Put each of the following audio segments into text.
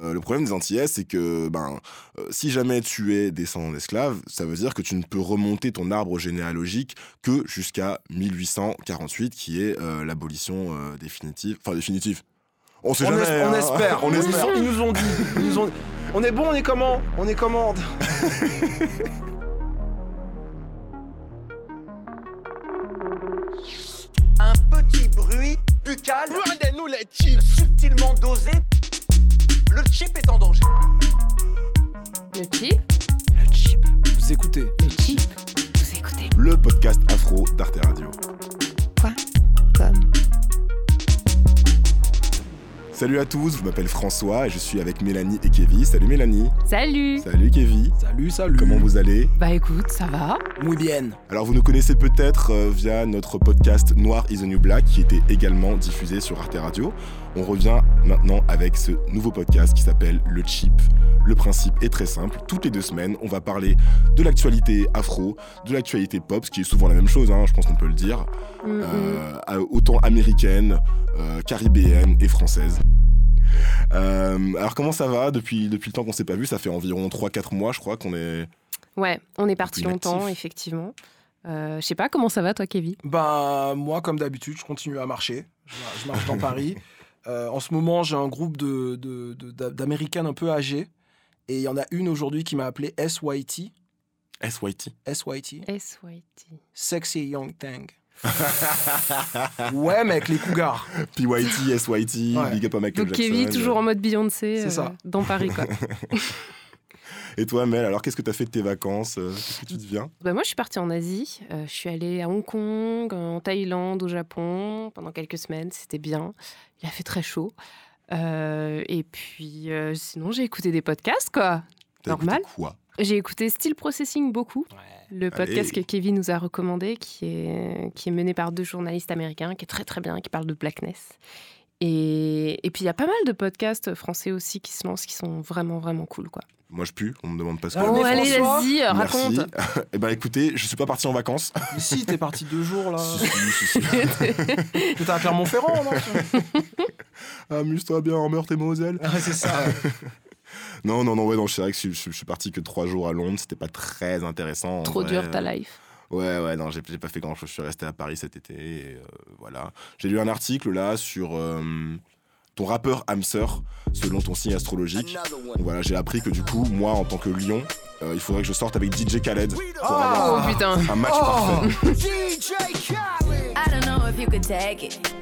Euh, le problème des Antillais, c'est que ben, euh, si jamais tu es descendant d'esclaves, ça veut dire que tu ne peux remonter ton arbre généalogique que jusqu'à 1848, qui est euh, l'abolition euh, définitive. Enfin, définitive. On sait On, jamais. es- on hein. espère, on Ils nous espère. ont- Ils nous ont dit. ils nous ont- On est bon, on est comment? On est comment Un petit bruit buccal. Rendez-nous les chips. Subtilement dosé. Le chip est en danger. Le chip Le chip. Vous écoutez. Le chip Vous écoutez Le podcast afro d'Arte Radio. quoi? Comme. Salut à tous, je m'appelle François et je suis avec Mélanie et Kevin. Salut Mélanie. Salut Salut Kevin. Salut, salut. Comment vous allez? Bah écoute, ça va Muy bien. Alors vous nous connaissez peut-être euh, via notre podcast Noir is the New Black qui était également diffusé sur Arte Radio. On revient maintenant avec ce nouveau podcast qui s'appelle Le Chip. Le principe est très simple. Toutes les deux semaines, on va parler de l'actualité afro, de l'actualité pop, ce qui est souvent la même chose, hein, je pense qu'on peut le dire, Mm, euh, autant américaine, euh, caribéenne et française. Euh, alors comment ça va depuis, depuis le temps qu'on s'est pas vu? Ça fait environ 3-4 mois je crois qu'on est... Ouais, on est parti longtemps, actif. effectivement. Euh, je sais pas, comment ça va toi, Kevin? Bah, moi, comme d'habitude, je continue à marcher. Je marche dans Paris. Euh, en ce moment, j'ai un groupe de, de- de- d'Américaines un peu âgées. Et il y en a une aujourd'hui qui m'a appelé SYT. SYT. SYT. SYT. Sexy Young Thing. ouais, mec, les cougars. PYT, SYT, Ouais. Big Up à Michael Donc Jackson. Kevin, toujours en mode Beyoncé C'est euh, ça. dans Paris, quoi. Et toi, Mel, alors qu'est-ce que tu as fait de tes vacances euh, Qu'est-ce que tu deviens? Bah, moi, je suis partie en Asie. Euh, je suis allée à Hong Kong, en Thaïlande, au Japon, pendant quelques semaines. C'était bien. Il a fait très chaud. Euh, et puis, euh, sinon, j'ai écouté des podcasts, quoi. Normal. Quoi? J'ai écouté Style Processing beaucoup. Le podcast Allez. que Kevin nous a recommandé, qui est, qui est mené par deux journalistes américains, qui est très très bien, qui parle de blackness. Et, et puis il y a pas mal de podcasts français aussi qui se lancent, qui sont vraiment vraiment cool. Quoi. Moi, je pue, on me demande pas ce que Ah, Oh, mais allez, vas-y, euh, raconte. eh ben écoutez, je suis pas parti en vacances. Mais si, t'es parti deux jours là. Si, si, si, si. T'étais à Clermont-Ferrand, non Amuse-toi bien en Meurthe et Moselle. Ouais, c'est ça. Non, non, non, ouais, non, c'est vrai que je, je- je suis parti que trois jours à Londres, c'était pas très intéressant. Trop vrai. dur ta life. Ouais, ouais, non, j'ai j'ai pas fait grand chose. Je suis resté à Paris cet été. et, euh, voilà. J'ai lu un article là sur euh, ton rappeur Hamster, selon ton signe astrologique. Donc voilà, j'ai appris que du coup, moi, en tant que lion, euh, il faudrait que je sorte avec DJ Khaled pour Ah. avoir Oh putain. un match Oh. parfait. DJ Khaled. I don't know if you could take it.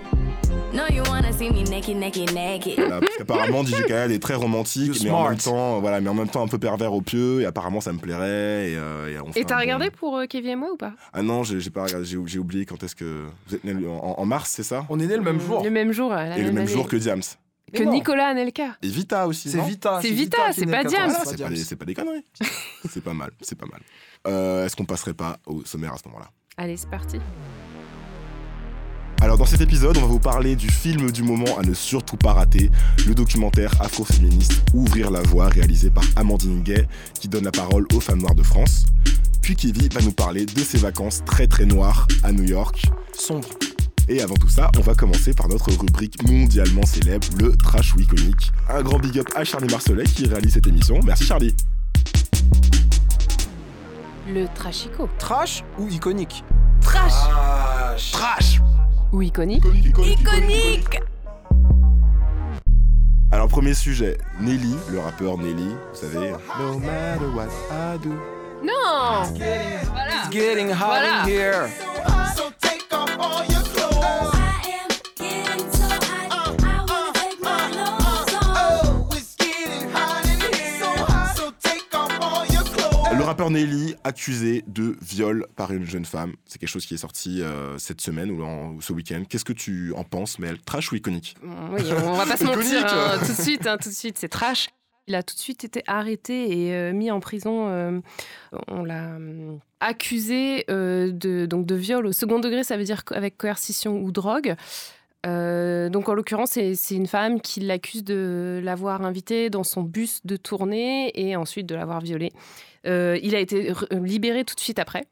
No, you wanna see me naked, naked, naked. Voilà, parce qu'apparemment, DJ Khaled est très romantique, mais en même temps, voilà, mais en même temps un peu pervers au pieu. Et apparemment, ça me plairait. Et, euh, et t'as bon- regardé pour euh, Kevin et moi ou pas? Ah non, j'ai pas regardé. J'ai oublié quand est-ce que vous êtes né le- en, en mars, c'est ça? On est né le même jour. Le même jour. la Et le même année. jour que Diams. que non. Nicolas Anelka. Et Vita aussi. C'est Vita. C'est Vita, c'est pas Diams. 14, Ah, c'est pas, des- c'est pas des conneries. c'est pas mal, c'est pas mal. Euh, Est-ce qu'on passerait pas au sommaire à ce moment-là? Allez, c'est parti. Alors dans cet épisode, on va vous parler du film du moment à ne surtout pas rater, le documentaire afroféministe Ouvrir la voie réalisé par Amandine Gay qui donne la parole aux femmes noires de France. Puis Kevin va nous parler de ses vacances très très noires à New York. Sombre. Et avant tout ça, on va commencer par notre rubrique mondialement célèbre, le Trash ou iconique. Un grand big up à Charlie Marcelet qui réalise cette émission. Merci Charlie. Le trashico. Trash ou iconique? Trash Trash. Trash ou iconique Iconique. Alors premier sujet, Nelly, le rappeur Nelly, vous savez. No matter what I do. Non It's getting hot Voilà. in here. So take off all your rappeur Nelly accusé de viol par une jeune femme. C'est quelque chose qui est sorti euh, cette semaine ou, en- ou ce week-end. Qu'est-ce que tu en penses, Mel? Trash ou iconique? Oui, on va pas se mentir hein, tout de suite, hein, tout de suite, c'est trash. Il a tout de suite été arrêté et euh, mis en prison. euh, on l'a euh, accusé de, donc de viol au second degré, ça veut dire avec coercition ou drogue. Donc en l'occurrence, c'est une femme qui l'accuse de l'avoir invité dans son bus de tournée et ensuite de l'avoir violé. Euh, il a été re- libéré tout de suite après.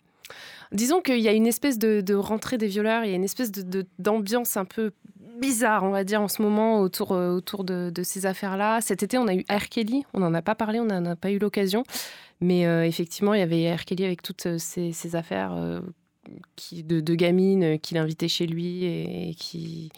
Disons qu'il y a une espèce de, rentrée des violeurs, il y a une espèce d'ambiance un peu bizarre, on va dire, en ce moment autour, euh, autour de, ces affaires-là. Cet été, on a eu R. Kelly. On n'en a pas parlé, on n'en a pas eu l'occasion. Mais euh, effectivement, il y avait R. Kelly avec toutes euh, ces, affaires euh, de, gamines euh, qu'il invitait chez lui et, qui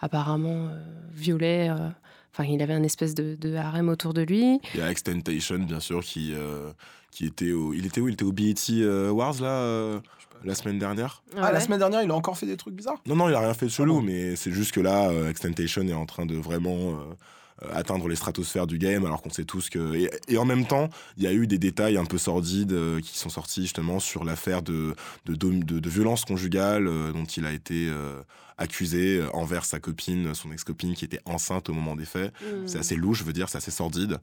apparemment euh, violaient. euh, Enfin, il avait un espèce de, harem autour de lui. Il y a Extentation, bien sûr, qui, euh, qui était au. Il était où? Il était au BET euh, Awards, là, euh, la semaine dernière Ah, la Ouais. semaine dernière, il a encore fait des trucs bizarres? Non, non, il a rien fait de chelou, Ah bon mais c'est juste que là, euh, Extentation est en train de vraiment euh, atteindre les stratosphères du game, alors qu'on sait tous que. Et, et en même temps, il y a eu des détails un peu sordides euh, qui sont sortis justement sur l'affaire de, de, dom- de, de violence conjugale euh, dont il a été euh, accusé envers sa copine, son ex-copine qui était enceinte au moment des faits. Mm. C'est assez louche, je veux dire, c'est assez sordide.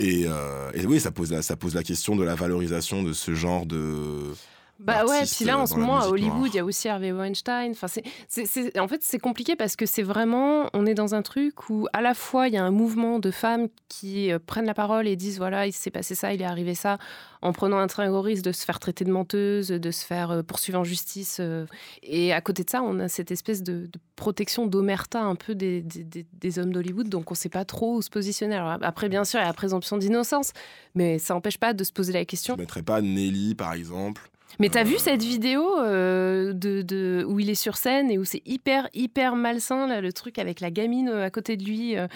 Et, euh, oui, ça pose, la, ça pose la question de la valorisation de ce genre de. Bah ouais, puis là euh, en ce dans la moment à Hollywood, noire. il y a aussi Harvey Weinstein. Enfin, c'est, c'est, en fait, c'est compliqué parce que c'est vraiment, on est dans un truc où à la fois il y a un mouvement de femmes qui euh, prennent la parole et disent voilà, il s'est passé ça, il est arrivé ça, en prenant un très gros risque de se faire traiter de menteuse, de se faire euh, poursuivre en justice. euh. et à côté de ça, on a cette espèce de, de protection d'omerta un peu des, des- des- des hommes d'Hollywood, donc on sait pas trop où se positionner. Alors, après, bien sûr, il y a la présomption d'innocence, mais ça n'empêche pas de se poser la question. Je mettrais pas Nelly, par exemple? Mais t'as vu cette vidéo euh, de, de- où il est sur scène et où c'est hyper, hyper malsain, là, le truc avec la gamine euh, à côté de lui. euh,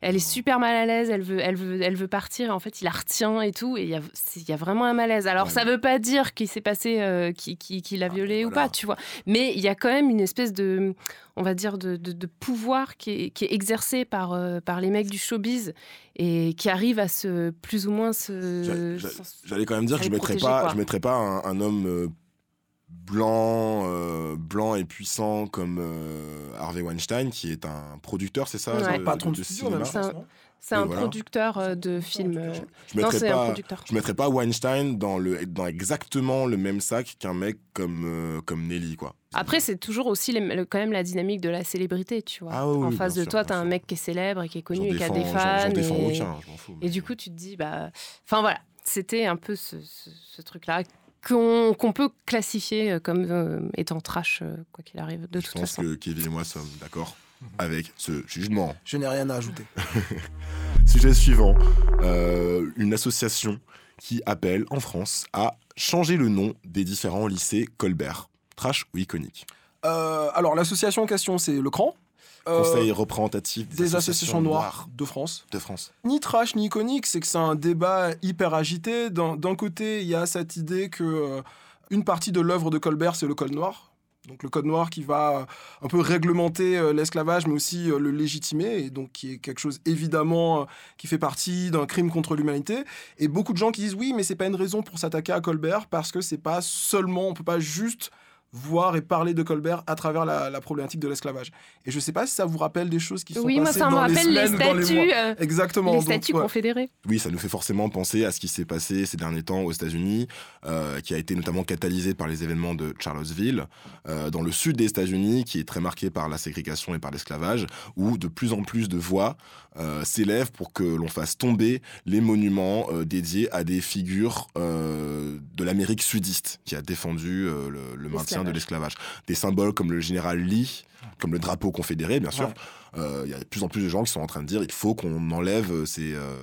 elle est super mal à l'aise, elle veut, elle, veut, elle veut partir. En fait, il la retient et tout. Et il y a, y vraiment un malaise. Alors, Ouais. ça veut pas dire qu'il s'est passé, euh, qu'il qu'il- qu'il a Ah, violé ou pas, tu vois. Mais il y a quand même une espèce de, on va dire, de, de- de pouvoir qui est, qui est exercé par, euh, par les mecs du showbiz et qui arrive à se, plus ou moins se. J'a- j'a- J'allais quand même dire que je Allez, mettrais pas, quoi. je mettrais pas un, un homme euh, blanc, euh, blanc et puissant comme euh, Harvey Weinstein, qui est un producteur, c'est ça, Ouais. de, Patron de, de studio, même, cinéma. C'est un- voilà. producteur euh, de films. Je Non, mettrais pas, producteur. je mettrais pas Weinstein dans le, dans exactement le même sac qu'un mec comme euh, comme Nelly, quoi. Après, c'est toujours aussi les- le- quand même la dynamique de la célébrité, tu vois. Ah oui, en oui, face de sûr, toi, bien t'as un mec qui est célèbre et qui est connu et qui a des fans. J'en défends et... aucun, je m'en fous. et du coup, tu te dis, bah. Enfin voilà, c'était un peu ce, ce- ce truc-là qu'on peut classifier euh, comme euh, étant trash, euh, quoi qu'il arrive, de je toute pense façon. que Kevin et moi sommes d'accord avec ce jugement. Je n'ai rien à ajouter. Sujet suivant. Euh, une association qui appelle en France à changer le nom des différents lycées Colbert. Trash ou iconique? Euh, alors, l'association en question, c'est le CRAN. Euh, Conseil représentatif des associations noires de France. de France. Ni trash ni iconique, c'est que c'est un débat hyper agité. D'un côté, il y a cette idée que euh, une partie de l'œuvre de Colbert, c'est le code noir. Donc le code noir qui va euh, un peu réglementer l'esclavage, mais aussi le légitimer, et donc qui est quelque chose évidemment qui fait partie d'un crime contre l'humanité. Et beaucoup de gens qui disent oui, mais c'est pas une raison pour s'attaquer à Colbert parce que c'est pas seulement, on peut pas juste voir et parler de Colbert à travers la, la problématique de l'esclavage. Et je sais pas si ça vous rappelle des choses qui sont Oui, moi, passées ça me dans les rappelle les semaines ou dans les mois. statuts, euh, Exactement. les statuts ouais. confédérés. Oui, ça nous fait forcément penser à ce qui s'est passé ces derniers temps aux États-Unis, euh, qui a été notamment catalysé par les événements de Charlottesville, euh, dans le sud des États-Unis, qui est très marqué par la ségrégation et par l'esclavage, où de plus en plus de voix euh, s'élèvent pour que l'on fasse tomber les monuments euh, dédiés à des figures euh, de l'Amérique sudiste, qui a défendu le, le maintien de l'esclavage. Des symboles comme le général Lee, comme le drapeau confédéré, bien sûr. Ouais. Euh, Il y a de plus en plus de gens qui sont en train de dire il faut qu'on enlève ces, euh,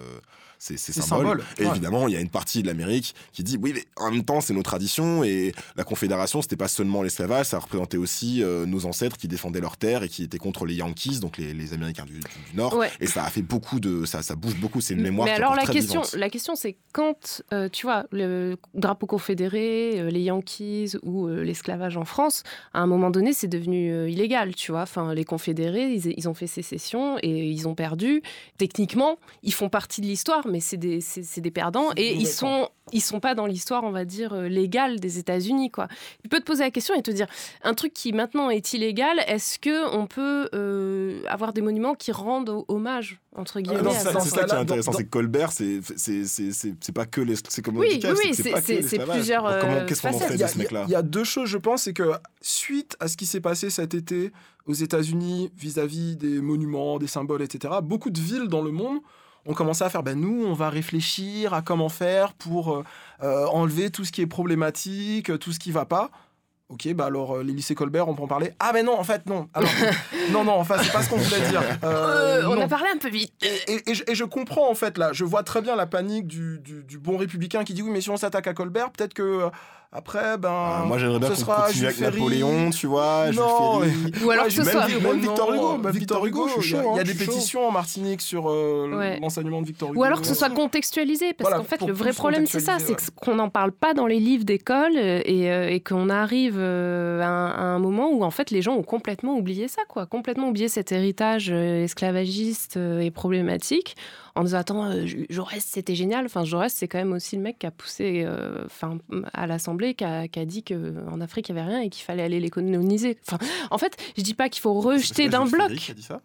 ces, symboles. symboles, Et ouais. évidemment, il y a une partie de l'Amérique qui dit oui, mais en même temps, c'est nos traditions et la Confédération, c'était pas seulement l'esclavage, ça représentait aussi euh, nos ancêtres qui défendaient leurs terres et qui étaient contre les Yankees, donc les, les Américains du, du- du Nord. Ouais. Et ça a fait beaucoup de. Ça, ça bouge beaucoup, c'est une mémoire Mais qui alors la très question, vivante. la question c'est quand, euh, tu vois, le drapeau confédéré, euh, les Yankees ou euh, l'esclavage en France, à un moment donné, c'est devenu euh, illégal, tu vois. Enfin, les confédérés, ils, ils ont fait sécession et ils ont perdu. Techniquement, ils font partie de l'histoire, mais c'est des, perdants et ils sont, ils sont pas dans l'histoire, on va dire, euh, légale des États-Unis, quoi. Tu peux te poser la question et te dire, un truc qui maintenant est illégal, est-ce que on peut euh, avoir des monuments qui rendent ho- hommage? Entre guillemets Ah non, à c'est ça ça, c'est ça qui est intéressant, c'est que Colbert, c'est c'est- c'est- c'est- c'est pas que les, c'est comme Oui, oui, c'est plusieurs, euh, Qu'est-ce qu'on en fait de ce il y a- mec-là? il y a deux choses, je pense, c'est que suite à ce qui s'est passé cet été aux États-Unis vis-à-vis des monuments, des symboles, etc., beaucoup de villes dans le monde ont commencé à faire, ben nous, on va réfléchir à comment faire pour euh, euh, enlever tout ce qui est problématique, tout ce qui va pas. Ok, bah alors euh, les lycées Colbert, on peut en parler. Ah, mais non, en fait, non. Alors, non, non, enfin, c'est pas ce qu'on voulait dire. Euh, Euh, on non. a parlé un peu vite. Et, et- et je, et je comprends en fait là, je vois très bien la panique du, du- du bon républicain qui dit oui mais si on s'attaque à Colbert, peut-être que après ben Ah, moi j'aimerais bien ce qu'on sera continue avec Ferry. Napoléon, tu vois, Jules Non, Ferry. Ou alors Ouais, que ce même, soit. même même Victor Hugo, bah, Victor Hugo, je suis il y a- y hein, des chaud. pétitions en Martinique sur euh, Ouais. l'enseignement de Victor Hugo. Ou alors que ce soit contextualisé, parce Voilà, qu'en fait, le vrai problème, c'est ça, c'est qu'on n'en parle pas dans les livres d'école euh, et, euh, et qu'on arrive euh, à, un, à un moment où, en fait, les gens ont complètement oublié ça, quoi. Complètement oublié cet héritage euh, esclavagiste euh, et problématique en disant, attends, euh, Jaurès, c'était génial. Enfin, Jaurès, c'est quand même aussi le mec qui a poussé euh, enfin, à l'Assemblée, qui a, qui a dit qu'en Afrique, il n'y avait rien et qu'il fallait aller les coloniser. Enfin, en fait, je dis pas qu'il faut rejeter d'un bloc. Qui a dit ça?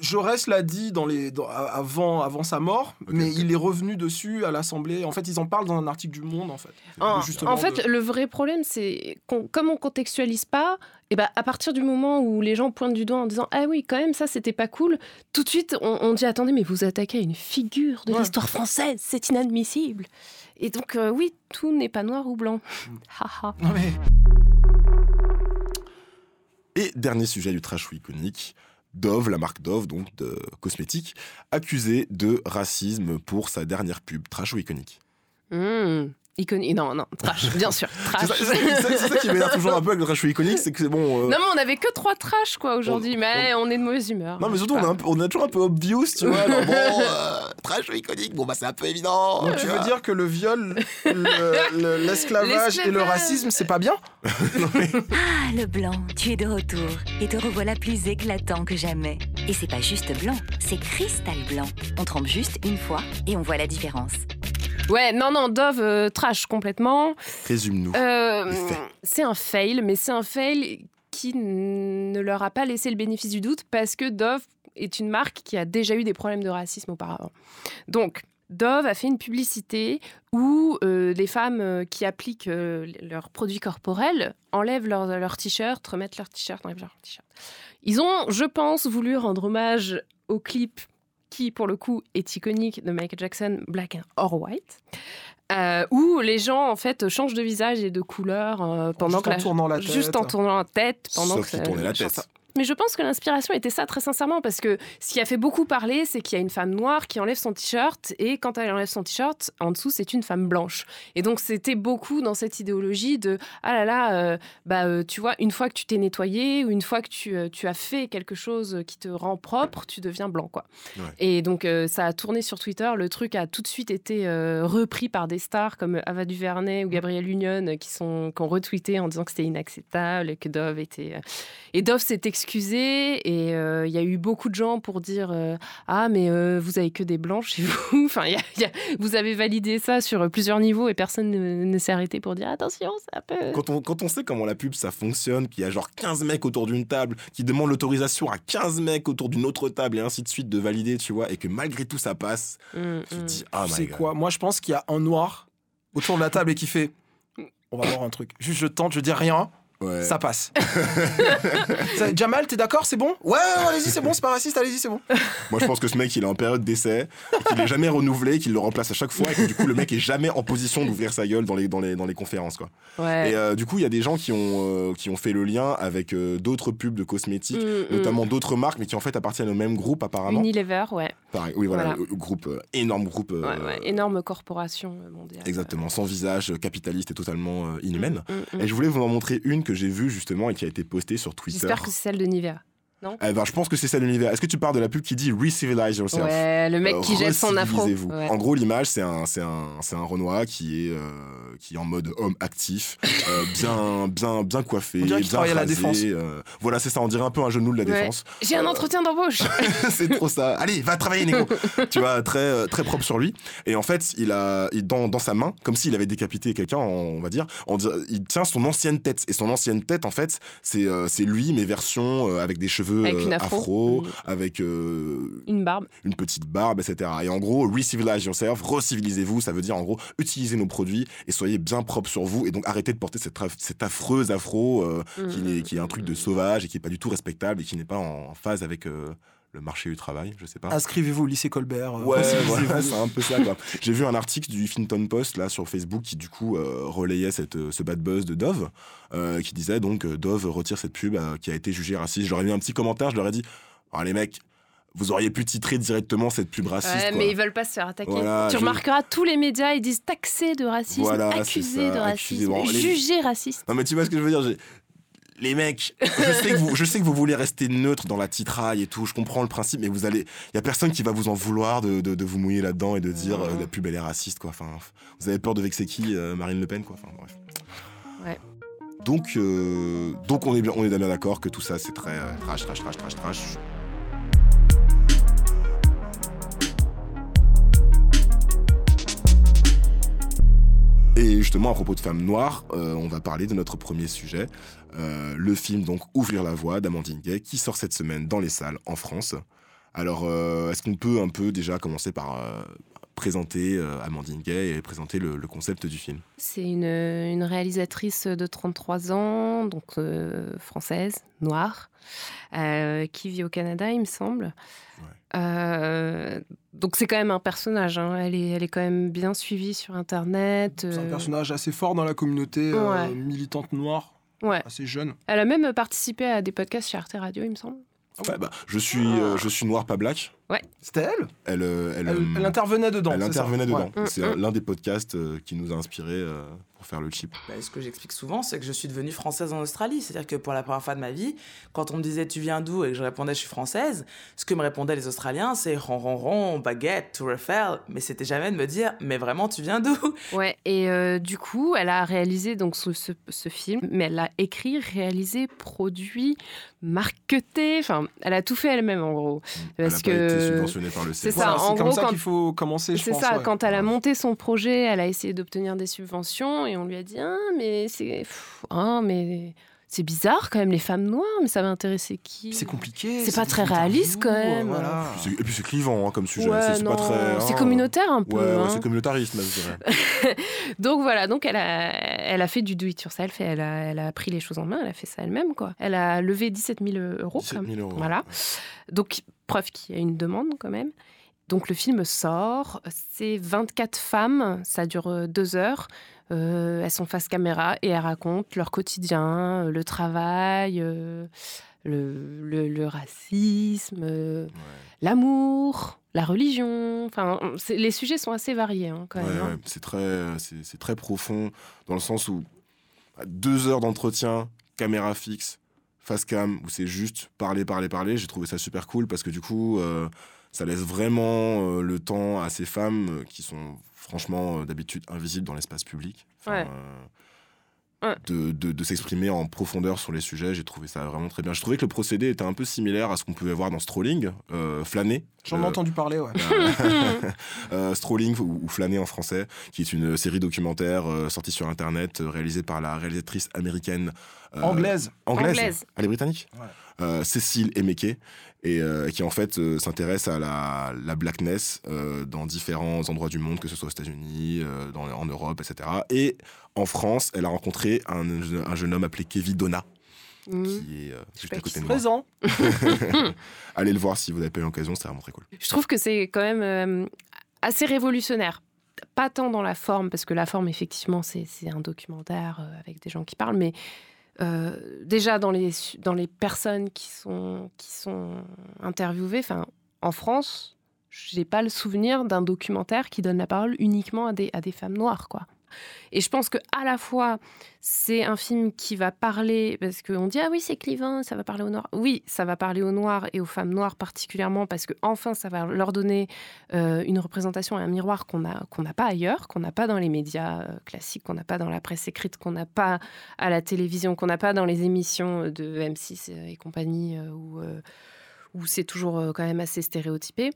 Jaurès l'a dit dans les, dans- avant, avant sa mort, mais il est revenu dessus à l'Assemblée. En fait, ils en parlent dans un article du Monde, en fait. En, justement en fait, de- le vrai problème, c'est qu'on- comme on contextualise pas, et ben à partir du moment où les gens pointent du doigt en disant ah oui quand même ça c'était pas cool, tout de suite on, on dit attendez mais vous attaquez à une figure de Ouais. l'histoire française, c'est inadmissible. Et donc euh, oui tout n'est pas noir ou blanc. Mm. Haha. Non, mais- Et dernier sujet du trash iconique, Dove, la marque Dove, donc de cosmétiques, accusée de racisme pour sa dernière pub trash iconique. Hmm. Iconique. Non non trash bien sûr C'est ça, trash. c'est ça- c'est ça qui m'énerve toujours un peu avec le trash iconique, c'est que c'est bon. euh, Non mais on avait que trois trash quoi aujourd'hui, mais on est de mauvaise humeur. Non mais surtout on, est un peu- on est toujours un peu obvious, tu vois. alors bon, euh, trash iconique, bon bah c'est un peu évident. Donc tu veux dire que le viol, le- le- l'esclavage et le racisme, c'est pas bien Ah, le blanc, tu es de retour et te revoilà plus éclatant que jamais. Et c'est pas juste blanc, c'est cristal blanc. On trempe juste une fois et on voit la différence. Ouais non non Dove euh, trash complètement. Résume-nous. Euh, c'est un fail, mais c'est un fail qui ne leur a pas laissé le bénéfice du doute parce que Dove est une marque qui a déjà eu des problèmes de racisme auparavant. Donc, Dove a fait une publicité où euh, les femmes euh, qui appliquent euh, leurs produits corporels enlèvent leur, leur t-shirt, remettent leur t-shirt, enlèvent leur t-shirt. Ils ont, je pense, voulu rendre hommage au clip qui, pour le coup, est iconique de Michael Jackson, Black and or White, euh, où les gens, en fait, changent de visage et de couleur euh, pendant Juste que en la- tournant la tête. Juste en tournant la tête pendant Sauf que ça- la chanson. tête. Mais je pense que l'inspiration était ça, très sincèrement, parce que ce qui a fait beaucoup parler, c'est qu'il y a une femme noire qui enlève son t-shirt, et quand elle enlève son t-shirt, en dessous, c'est une femme blanche. Et donc, c'était beaucoup dans cette idéologie de ah là là, euh, bah, euh, tu vois, une fois que tu t'es nettoyé, ou une fois que tu, euh, tu as fait quelque chose qui te rend propre, tu deviens blanc, quoi. Ouais. Et donc, ça a tourné sur Twitter. Le truc a tout de suite été repris par des stars comme Ava DuVernay ou Gabrielle Union qui, sont, qui ont retweeté en disant que c'était inacceptable et que Dove était. Et Dove s'est excusé et euh, il y a eu beaucoup de gens pour dire euh, Ah, mais euh, vous avez que des blancs chez vous. enfin, il y a- il y a- vous avez validé ça sur plusieurs niveaux et personne ne, ne s'est arrêté pour dire Attention, ça peut. Quand on, quand on sait comment la pub ça fonctionne, qu'il y a genre 15 mecs autour d'une table, qui demandent l'autorisation à 15 mecs autour d'une autre table et ainsi de suite de valider, tu vois, et que malgré tout ça passe, Mm, tu te mm. dis, ah sais god. quoi Moi, je pense qu'il y a un noir autour de la table et qui fait On va voir un truc. Juste, je tente, je dis rien, Ouais. ça passe. Ça- Jamal, t'es d'accord C'est bon? Ouais, ouais, allez-y, c'est bon, c'est pas raciste, allez-y, c'est bon. Moi, je pense que ce mec, il est en période d'essai, qu'il est jamais renouvelé, qu'il le remplace à chaque fois, et que du coup, le mec est jamais en position d'ouvrir sa gueule dans les, dans les, dans les conférences, quoi. Ouais. Et euh, du coup, il y a des gens qui ont, euh, qui ont fait le lien avec euh, d'autres pubs de cosmétiques, Mm, mm. notamment d'autres marques, mais qui en fait appartiennent au même groupe, apparemment. Unilever, ouais. Pareil, oui, voilà, groupe, euh, énorme groupe. euh, Ouais, ouais. Énorme corporation mondiale. Exactement, sans visage, euh, capitaliste et totalement euh, inhumaine. Mm, mm. Et je voulais vous en montrer une que j'ai vue justement et qui a été postée sur Twitter. J'espère que c'est celle de Nivea. Eh ben, je pense que c'est ça l'univers. Est-ce que tu parles de la pub qui dit Recivilize yourself Ouais, le mec Euh, qui jette son afro. Ouais. En gros, l'image, c'est un, c'est un, c'est un Renoir qui est, euh, qui est en mode homme actif, euh, bien, bien, bien coiffé, bien travaille à la rasé, défense. euh, voilà, c'est ça. On dirait un peu un genou de la Ouais. défense. J'ai un entretien d'embauche. c'est trop ça. Allez, va travailler, Nico. tu vois, très, très propre sur lui. Et en fait, il a, il- dans, dans sa main, comme s'il avait décapité quelqu'un, on va dire, on il tient son ancienne tête. Et son ancienne tête, en fait, c'est, euh, c'est lui, mais version euh, avec des cheveux Avec une euh, afro. afro, Mm. avec euh, Une barbe. une petite barbe, etc. Et en gros, recivilize yourself, recivilisez-vous, ça veut dire en gros, utilisez nos produits et soyez bien propre sur vous. Et donc arrêtez de porter cette, cette affreuse afro euh, qui, Mm. est, qui est un truc de sauvage et qui est pas du tout respectable et qui n'est pas en, phase avec le marché du travail, je sais pas. Inscrivez-vous au lycée Colbert. euh, Ouais, voilà, c'est un peu ça. quoi. J'ai vu un article du Huffington Post là sur Facebook qui du coup euh, relayait cette, euh, ce bad buzz de Dove, euh, qui disait donc Dove retire cette pub euh, qui a été jugée raciste. Ai mis un petit commentaire, je leur ai dit, ah les mecs, vous auriez pu titrer directement cette pub raciste. Ouais, quoi. mais ils veulent pas se faire attaquer. Voilà, tu je- remarqueras, tous les médias, ils disent taxé de racisme, Voilà, accusé ça, de accusé. racisme, Bon, les- jugé raciste. Non mais tu vois ce que je veux dire j'ai- les mecs, je sais, que vous, je sais que vous voulez rester neutre dans la titraille et tout, je comprends le principe, mais vous allez, il y a personne qui va vous en vouloir de, de- de vous mouiller là-dedans et de dire euh, la pub elle est raciste quoi. Enfin, vous avez peur de vexer qui, euh, Marine Le Pen quoi. Enfin bref. Ouais. Donc, euh, donc on est bien, on est bien d'accord que tout ça c'est très trash, trash, trash, trash, trash. Et justement, à propos de femmes noires, euh, on va parler de notre premier sujet, euh, le film donc Ouvrir la voie d'Amandine Gay, qui sort cette semaine dans les salles en France. Alors, euh, est-ce qu'on peut un peu déjà commencer par euh, présenter euh, Amandine Gay et présenter le, le concept du film? C'est une, une réalisatrice de 33 ans, donc euh, française, noire, euh, qui vit au Canada, il me semble. Euh, donc c'est quand même un personnage, hein. elle, est, elle est quand même bien suivie sur Internet. C'est un personnage assez fort dans la communauté euh, Ouais. militante noire, Ouais. assez jeune. Elle a même participé à des podcasts chez Arte Radio, il me semble. Ouais, bah, je, suis, euh, je suis noir, pas black. C'était elle? Elle, euh, elle, elle, euh, elle intervenait dedans. elle c'est ça intervenait Ouais. dedans. Mm, C'est mm. l'un des podcasts euh, qui nous a inspirés euh, pour faire le chip. Bah, ce que j'explique souvent, c'est que je suis devenue française en Australie. C'est-à-dire que pour la première fois de ma vie, quand on me disait tu viens d'où? Et que je répondais je suis française, ce que me répondaient les Australiens, c'est ron ron ron, baguette, to refer. Mais c'était jamais de me dire mais vraiment tu viens d'où? Ouais, et euh, du coup, elle a réalisé donc ce, ce- ce film, mais elle l'a écrit, réalisé, produit, marketé, enfin, elle a tout fait elle-même en gros. Elle Parce n'a pas été que- subventionnée par le C'est CSA. ça, Voilà, en c'est comme gros, ça quand- qu'il faut commencer, C'est ça, ouais. quand elle a monté son projet, elle a essayé d'obtenir des subventions et on lui a dit Ah, mais c'est. Ah, mais c'est bizarre quand même, les femmes noires, mais ça va intéresser qui C'est compliqué. C'est pas très réaliste, quand même. euh, voilà. C'est- Et puis c'est clivant hein, comme sujet. Ouais, c'est c'est pas très. c'est hein, communautaire un peu. Ouais, ouais, hein. c'est communautariste, même, je dirais. Donc voilà, donc elle a, elle a fait du do it yourself et elle a, elle a pris les choses en main, elle a fait ça elle-même quoi. Elle a levé 17 000 euros. 17 quand 000 euros. Voilà. Donc preuve qu'il y a une demande quand même. Donc le film sort, c'est 24 femmes, ça dure euh, deux heures. Euh, elles sont face caméra et elles racontent leur quotidien, euh, le travail, euh, le, le- le racisme, euh, l'amour, la religion. Enfin, les sujets sont assez variés hein, quand Ouais, même. hein. ouais, c'est très, c'est très profond dans le sens où à deux heures d'entretien, caméra fixe, face cam, où c'est juste parler, parler, parler. J'ai trouvé ça super cool parce que du coup, ça laisse vraiment euh, le temps à ces femmes euh, qui sont franchement euh, d'habitude invisibles dans l'espace public. Enfin, Ouais. euh, Ouais. De, de- de s'exprimer en profondeur sur les sujets, j'ai trouvé ça vraiment très bien. Je trouvais que le procédé était un peu similaire à ce qu'on pouvait voir dans Strolling, euh, flâner. J'en ai Euh, entendu parler, ouais. euh, Strolling ou, ou Flâner en français, qui est une série documentaire euh, sortie sur internet, réalisée par la réalisatrice américaine euh, Anglaise. anglaise. Anglaise. Elle est britannique Ouais. Euh, Cécile Emeke, et euh, qui en fait euh, s'intéresse à la, la blackness euh, dans différents endroits du monde, que ce soit aux États-Unis, euh, en Europe, etc. Et en France, elle a rencontré un, un jeune homme appelé Kevin Donna, Mhm. qui est euh, juste à côté de moi. Présent. Allez le voir si vous n'avez pas eu l'occasion, c'est vraiment très cool. Je trouve que c'est quand même euh, assez révolutionnaire. Pas tant dans la forme, parce que la forme, effectivement, c'est un documentaire euh, avec des gens qui parlent, mais euh, déjà dans les, dans les personnes qui sont, qui sont interviewées, en France, j'ai pas le souvenir d'un documentaire qui donne la parole uniquement à des, à des femmes noires, quoi. Et je pense que à la fois c'est un film qui va parler parce qu'on dit ah oui c'est clivant ça va parler aux noirs oui ça va parler aux noirs et aux femmes noires particulièrement parce que enfin ça va leur donner euh, une représentation et un miroir qu'on a qu'on n'a pas ailleurs qu'on n'a pas dans les médias euh, classiques qu'on n'a pas dans la presse écrite qu'on n'a pas à la télévision qu'on n'a pas dans les émissions de M6 et compagnie euh, où euh, où c'est toujours euh, quand même assez stéréotypé.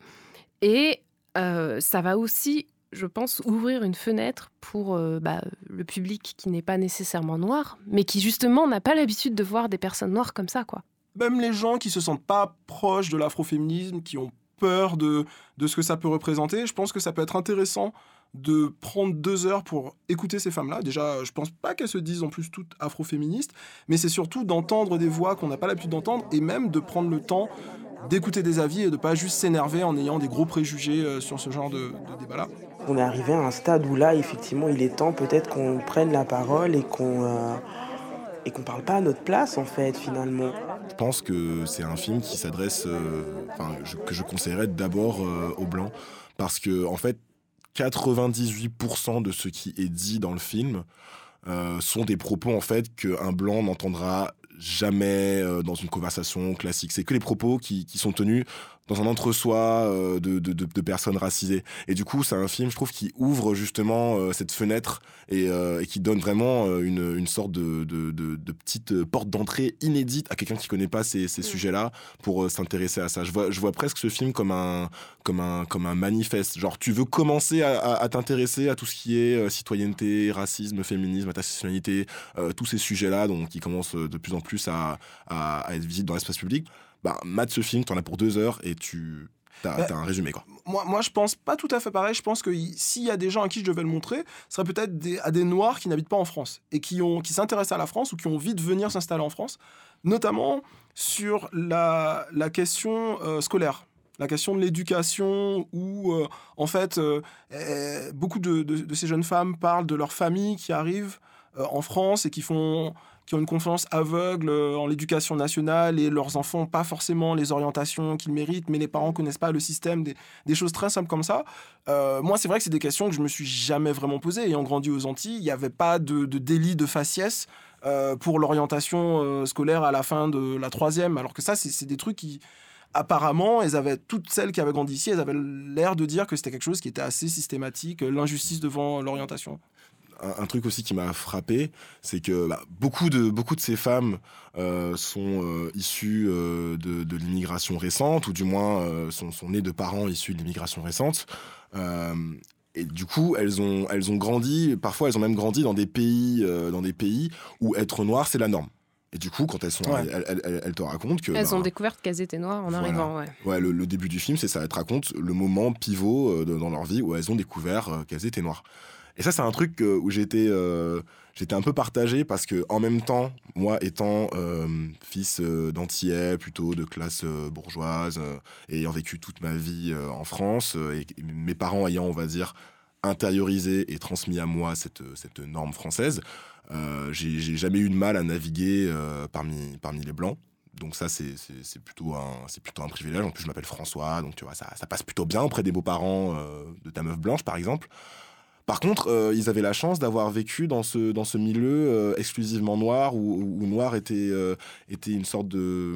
Et euh, ça va aussi je pense, ouvrir une fenêtre pour euh, bah, le public qui n'est pas nécessairement noir, mais qui justement n'a pas l'habitude de voir des personnes noires comme ça, quoi. Même les gens qui se sentent pas proches de l'afroféminisme, qui ont peur de, de ce que ça peut représenter, je pense que ça peut être intéressant de prendre deux heures pour écouter ces femmes-là. Déjà, je pense pas qu'elles se disent en plus toutes afroféministes, mais c'est surtout d'entendre des voix qu'on n'a pas l'habitude d'entendre et même de prendre le temps d'écouter des avis et de pas juste s'énerver en ayant des gros préjugés euh, sur ce genre de, de débat-là. On est arrivé à un stade où là, effectivement, il est temps peut-être qu'on prenne la parole et qu'on euh, et qu'on parle pas à notre place, en fait, finalement. Je pense que c'est un film qui s'adresse, euh, enfin, je- que je conseillerais d'abord euh, aux blancs, parce que en fait, 98% de ce qui est dit dans le film euh, sont des propos en fait qu'un blanc n'entendra jamais euh, dans une conversation classique. C'est que les propos qui, qui sont tenus dans un entre-soi euh, de, de, de- personnes racisées. Et du coup, c'est un film, je trouve, qui ouvre justement euh, cette fenêtre et, euh, et qui donne vraiment euh, une, une sorte de, de, de- de petite porte d'entrée inédite à quelqu'un qui connaît pas ces, ces sujets-là pour euh, s'intéresser à ça. Je vois, je vois presque ce film comme un, comme un, comme un manifeste. Genre, tu veux commencer à, à- à t'intéresser à tout ce qui est euh, citoyenneté, racisme, féminisme, intersectionnalité, euh, tous ces sujets-là, donc qui commencent de plus en plus à, à, à être visibles dans l'espace public. Bah, mate ce film, t'en as pour deux heures et tu t'as Bah, t'as un résumé quoi. Moi, moi, je pense pas tout à fait pareil. Je pense que s'il y a des gens à qui je devais le montrer, ce serait peut-être à des Noirs qui n'habitent pas en France et qui, ont, qui s'intéressent à la France ou qui ont envie de venir s'installer en France, notamment sur la, la question euh, scolaire. La question de l'éducation, où euh, en fait, euh, euh, beaucoup de, de- de ces jeunes femmes parlent de leurs familles qui arrivent en France et qui font qui ont une confiance aveugle euh, en l'éducation nationale et leurs enfants n'ont pas forcément les orientations qu'ils méritent, mais les parents connaissent pas le système, des, choses très simples comme ça. Euh, moi, c'est vrai que c'est des questions que je me suis jamais vraiment posées. Ayant grandi aux Antilles, il n'y avait pas de, délit de faciès euh, pour l'orientation scolaire à la fin de la troisième, alors que ça, c'est des trucs qui apparemment, elles avaient toutes celles qui avaient grandi ici, elles avaient l'air de dire que c'était quelque chose qui était assez systématique, l'injustice devant l'orientation. Un, un truc aussi qui m'a frappé, c'est que bah, beaucoup, de, beaucoup de ces femmes euh, sont euh, issues euh, de, de l'immigration récente, ou du moins sont, sont nées de parents issus de l'immigration récente. Et du coup, elles ont, elles ont grandi, parfois elles ont même grandi dans des pays, dans des pays où être noir, c'est la norme. Et du coup, quand elles sont, Ouais. elles, elles- elles- elles te racontent que Elles bah, ont découvert qu'elles étaient noires en Voilà. arrivant, ouais. Ouais, le, le début du film, c'est ça. Elles te racontent le moment pivot euh, de- dans leur vie où elles ont découvert euh, qu'elles étaient noires. Et ça, c'est un truc où j'étais euh, j'étais un peu partagé parce que en même temps, moi étant euh, fils euh, d'antillais, plutôt de classe euh, bourgeoise, ayant vécu toute ma vie en France, et mes parents ayant, on va dire, intériorisé et transmis à moi cette, cette norme française, j'ai jamais eu de mal à naviguer parmi, parmi les blancs. Donc ça, c'est plutôt, un- plutôt un privilège. En plus, je m'appelle François, donc tu vois, ça, passe plutôt bien auprès des beaux-parents de ta meuf blanche, par exemple. Par contre, euh, ils avaient la chance d'avoir vécu dans ce, dans ce milieu euh, exclusivement noir, où, où noir était, euh, était une sorte de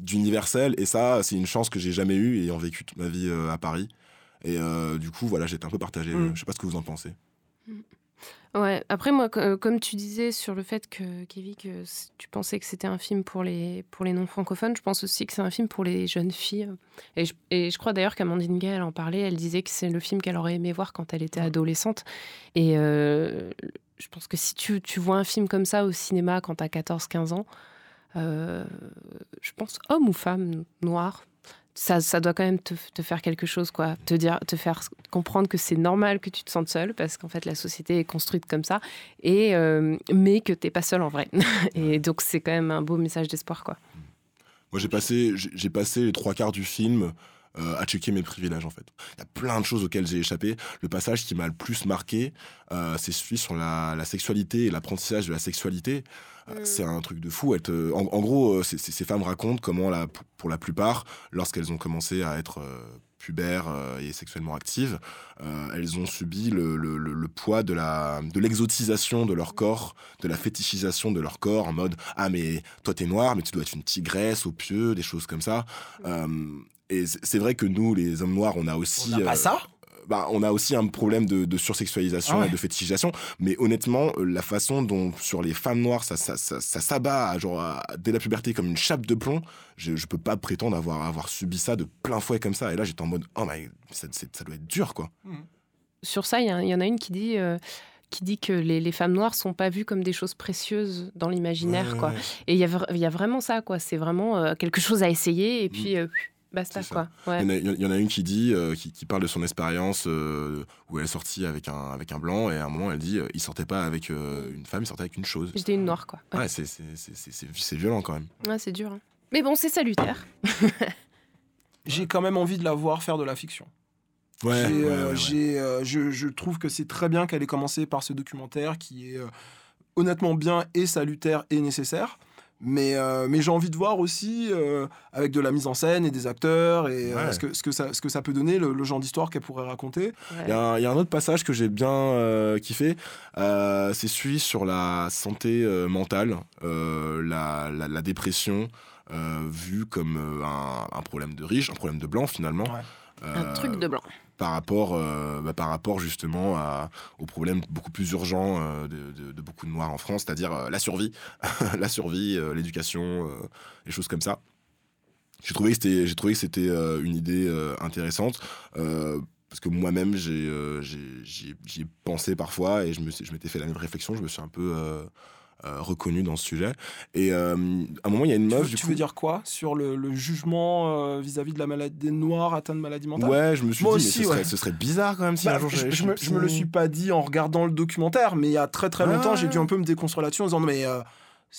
d'universel. Et ça, c'est une chance que j'ai jamais eue, ayant vécu toute ma vie à Paris. Et du coup, voilà, j'étais un peu partagé. Mm. Je sais pas ce que vous en pensez. Ouais. Après, moi, euh, comme tu disais sur le fait que, Kevin, que tu pensais que c'était un film pour les, pour les non-francophones, je pense aussi que c'est un film pour les jeunes filles. Et je, et je crois d'ailleurs qu'Amandine Gay, elle en parlait, elle disait que c'est le film qu'elle aurait aimé voir quand elle était adolescente. Et euh, je pense que si tu, tu vois un film comme ça au cinéma quand tu as 14-15 ans, euh, je pense homme ou femme, noir, ça, ça doit quand même te, te faire quelque chose, quoi. Te, dire, te faire comprendre que c'est normal que tu te sentes seul, parce qu'en fait, la société est construite comme ça, et, euh, mais que t'es pas seul en vrai. et donc, c'est quand même un beau message d'espoir, quoi. Moi, j'ai passé, j'ai j'ai passé les trois quarts du film euh, à checker mes privilèges, en fait. Il y a plein de choses auxquelles j'ai échappé. Le passage qui m'a le plus marqué, euh, c'est celui sur la, la sexualité et l'apprentissage de la sexualité. Euh, C'est un truc de fou. En, en gros, ces femmes racontent comment, la, pour- la plupart, lorsqu'elles ont commencé à être pubères et sexuellement actives, euh, elles ont subi le, le- le- le poids de la de l'exotisation de leur corps, de la fétichisation de leur corps en mode ah mais toi t'es noir mais tu dois être une tigresse aux pieux, des choses comme ça. Euh, et c'est vrai que nous les hommes noirs on a aussi On n'a pas euh, ça? bah, on a aussi un problème de, de sursexualisation Ah ouais. et de fétichisation. Mais honnêtement, euh, la façon dont sur les femmes noires ça, ça, ça, ça s'abat à, genre, à- dès la puberté comme une chape de plomb, je, je peux pas prétendre avoir, avoir subi ça de plein fouet comme ça. Et là, j'étais en mode, oh my, ça, doit être dur quoi. Sur ça, il y, a- en a une qui dit. euh, qui dit que les, les femmes noires sont pas vues comme des choses précieuses dans l'imaginaire, Ouais, quoi. ouais. Et il y, a y a vraiment ça, quoi. C'est vraiment euh, quelque chose à essayer, et puis euh, basta, quoi. Ouais. Il y, en a, il y en a une qui dit, euh, qui, qui parle de son expérience euh, où elle est sortie avec un, avec un blanc et à un moment elle dit, euh, il sortait pas avec euh, une femme, il sortait avec une chose. J'étais une noire, quoi. Ouais, Ouais, c'est- c'est- c'est c'est- c'est- c'est violent quand même. Ouais, c'est dur. hein. Mais bon, c'est salutaire. J'ai quand même envie de la voir faire de la fiction. Ouais, J'ai, ouais, ouais, ouais. j'ai, je, je trouve que c'est très bien qu'elle ait commencé par ce documentaire qui est euh, honnêtement bien et salutaire et nécessaire. Mais, euh, mais j'ai envie de voir aussi, euh, avec de la mise en scène et des acteurs, et euh, ce, que, ce, que ça, ce que ça peut donner, le, le genre d'histoire qu'elle pourrait raconter. Il y, a un- il y a un autre passage que j'ai bien euh, kiffé, euh, c'est celui sur la santé euh, mentale, euh, la, la- la dépression, euh, vue comme euh, un, un problème de riche, un problème de blanc finalement. Ouais. Un truc de blanc. Par rapport, euh, bah, par rapport justement aux problèmes beaucoup plus urgents euh, de, beaucoup de Noirs en France, c'est-à-dire euh, la survie, la survie, l'éducation, les choses comme ça. J'ai trouvé que c'était, j'ai trouvé que c'était une idée intéressante. parce que moi-même, j'ai, j'y ai- pensé parfois et je, me, je m'étais fait la même réflexion. Je me suis un peu reconnu dans ce sujet. Et euh, à un moment, il y a une Tu, meuf. veux, du tu coup, veux dire quoi sur le, le jugement euh, vis-à-vis de la maladie des Noirs atteints de maladie mentale? Ouais, je me suis Moi dit, aussi, mais ce, ouais. serait, ce serait bizarre quand même si Bah, un jour je, je me, je me le suis pas dit en regardant le documentaire, mais il y a très très longtemps, Ah. j'ai dû un peu me déconstruire là-dessus en disant mais euh,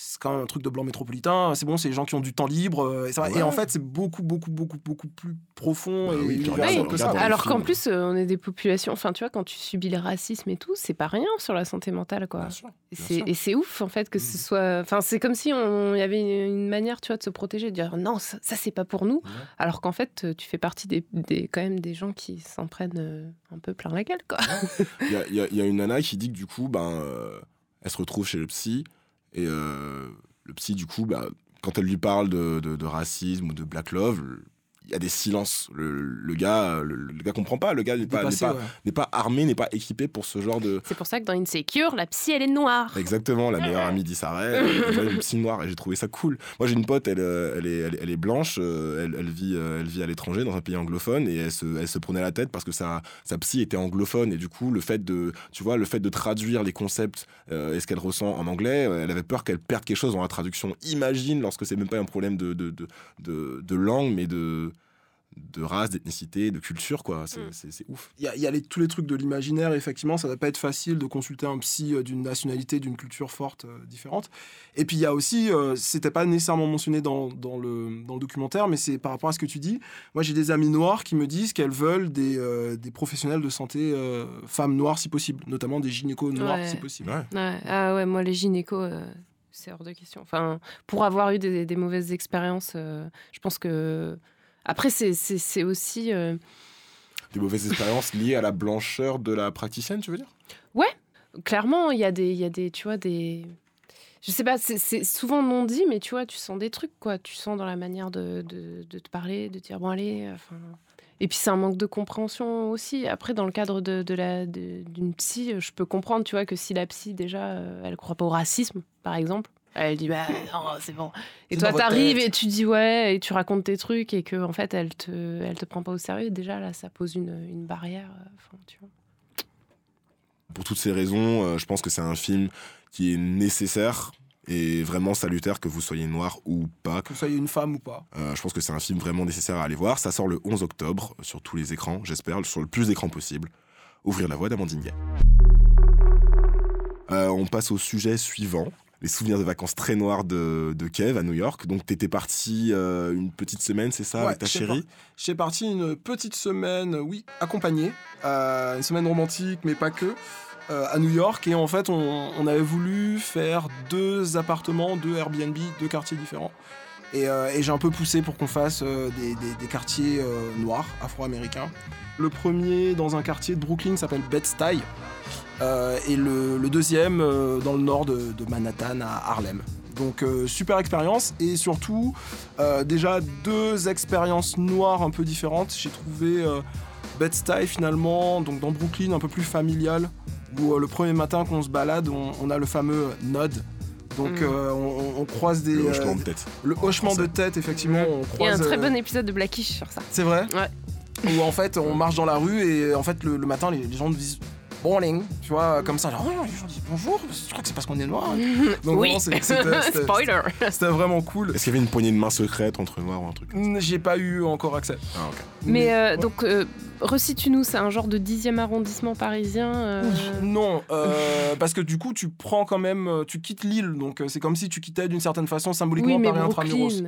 c'est quand même un truc de blanc métropolitain, c'est bon, c'est les gens qui ont du temps libre. euh, et, ça va. Ouais. et en fait, c'est beaucoup, beaucoup, beaucoup, beaucoup plus profond Bah et oui, que ça. Alors qu'en plus, euh, on est des populations. Enfin, tu vois, quand tu subis le racisme et tout, c'est pas rien sur la santé mentale, quoi. Bien sûr, Et bien c'est- sûr. Et c'est ouf, en fait, que ce Mhm. soit. Enfin, c'est comme si on- y avait une, une manière, tu vois, de se protéger, de dire non, ça, ça, c'est pas pour nous. Alors qu'en fait, tu fais partie des, des- quand même des gens qui s'en prennent euh, un peu plein la gueule, quoi. Il y a, y y une nana qui dit que du coup, ben, euh, elle se retrouve chez le psy et euh, le psy, du coup, bah, quand elle lui parle de, racisme ou de black love, il y a des silences. Le, le gars, le, le gars comprend pas. Le gars n'est pas, n'est pas, ouais. n'est pas armé, n'est pas équipé pour ce genre de. C'est pour ça que dans Insecure, la psy, elle est noire. Exactement, la meilleure amie d'Israël, elle voit une psy noire et j'ai trouvé ça cool. Moi j'ai une pote, elle, euh, elle, est, elle, est- elle est blanche, euh, elle, elle vit, euh, elle vit à l'étranger dans un pays anglophone et elle se, elle se prenait la tête parce que sa, sa psy était anglophone et du coup le fait de, tu vois, le fait de traduire les concepts euh, et ce qu'elle ressent en anglais, euh, elle avait peur qu'elle perde quelque chose dans la traduction. Imagine lorsque c'est même pas un problème de, de, de, de, de langue mais de, de race, d'ethnicité, de culture quoi. C'est Mm. ouf. Il y a, il y a les- tous les trucs de l'imaginaire, effectivement, ça va pas être facile de consulter un psy euh, d'une nationalité, d'une culture forte euh, différente. Et puis il y a aussi, euh, c'était pas nécessairement mentionné dans, dans le, dans le documentaire, mais c'est par rapport à ce que tu dis. Moi j'ai des amis noirs qui me disent qu'elles veulent des, euh, des professionnels de santé euh, femmes noires si possible, notamment des gynécos noirs Ouais. si possible. Ouais. Ouais, ah ouais, moi, les gynécos, euh, c'est hors de question. Enfin, pour avoir eu des, des mauvaises expériences, euh, je pense que. Après, c'est- aussi. euh, Des mauvaises expériences liées à la blancheur de la praticienne, tu veux dire? Clairement, il y, a des- y a des. Tu vois, des. Je sais pas, c'est- souvent non dit, mais tu vois, tu sens des trucs, quoi. Tu sens dans la manière de, de- de te parler, de dire, bon, allez. Enfin. Et puis c'est un manque de compréhension aussi. Après, dans le cadre de, de la d'une psy, je peux comprendre, tu vois, que si la psy déjà, euh, elle croit pas au racisme, par exemple, elle dit bah non, c'est bon. Et toi, t'arrives et tu dis ouais, et tu racontes tes trucs et que en fait, elle te, elle te prend pas au sérieux. Déjà là, ça pose une, une barrière. euh, Enfin, tu vois. Pour toutes ces raisons, euh, je pense que c'est un film qui est nécessaire et vraiment salutaire que vous soyez noir ou pas. Que vous soyez une femme ou pas. Euh, je pense que c'est un film vraiment nécessaire à aller voir. Ça sort le 11 octobre sur tous les écrans, j'espère, sur le plus d'écrans possible. Ouvrir la voie d'Amandine Gay. Euh, on passe au sujet suivant. Les souvenirs de vacances très noirs de, de Kev à New York. Donc, t'étais parti euh, une petite semaine, c'est ça, Ouais, avec ta chérie? J'ai parti une petite semaine, oui, accompagnée, euh, une semaine romantique, mais pas que, euh, à New York. Et en fait, on, on avait voulu faire deux appartements, deux Airbnb, deux quartiers différents. Et, et j'ai un peu poussé pour qu'on fasse des, des- des quartiers noirs, afro-américains. Le premier dans un quartier de Brooklyn s'appelle Bed-Stuy. Euh, et le, le deuxième euh, dans le nord de, de Manhattan à Harlem. Donc euh, super expérience et surtout euh, déjà deux expériences noires un peu différentes. J'ai trouvé euh, Bed-Stuy finalement donc dans Brooklyn un peu plus familial où euh, le premier matin qu'on se balade on, on a le fameux nod. Donc Mm. euh, on, on croise des Le hochement de tête. le hochement de tête effectivement. On Il y a un très euh, bon épisode de Blackish sur ça. c'est vrai Ouais. Où en fait on marche dans la rue et en fait le, le matin les, les gens disent morning, tu vois, comme ça. Genre, oh, les gens disent bonjour, je crois que c'est parce qu'on est noir. Donc oui, c'était- spoiler. C'était vraiment cool. Est-ce qu'il y avait une poignée de main secrète entre noirs ou un truc J'ai pas eu encore accès. Ah, ok. Mais euh, ouais. donc, euh, resitue-nous, c'est un genre de dixième arrondissement parisien. euh, Non, euh, parce que du coup, tu prends quand même, euh, tu quittes l'île, donc euh, c'est comme si tu quittais d'une certaine façon symboliquement Oui, mais Paris intramuros.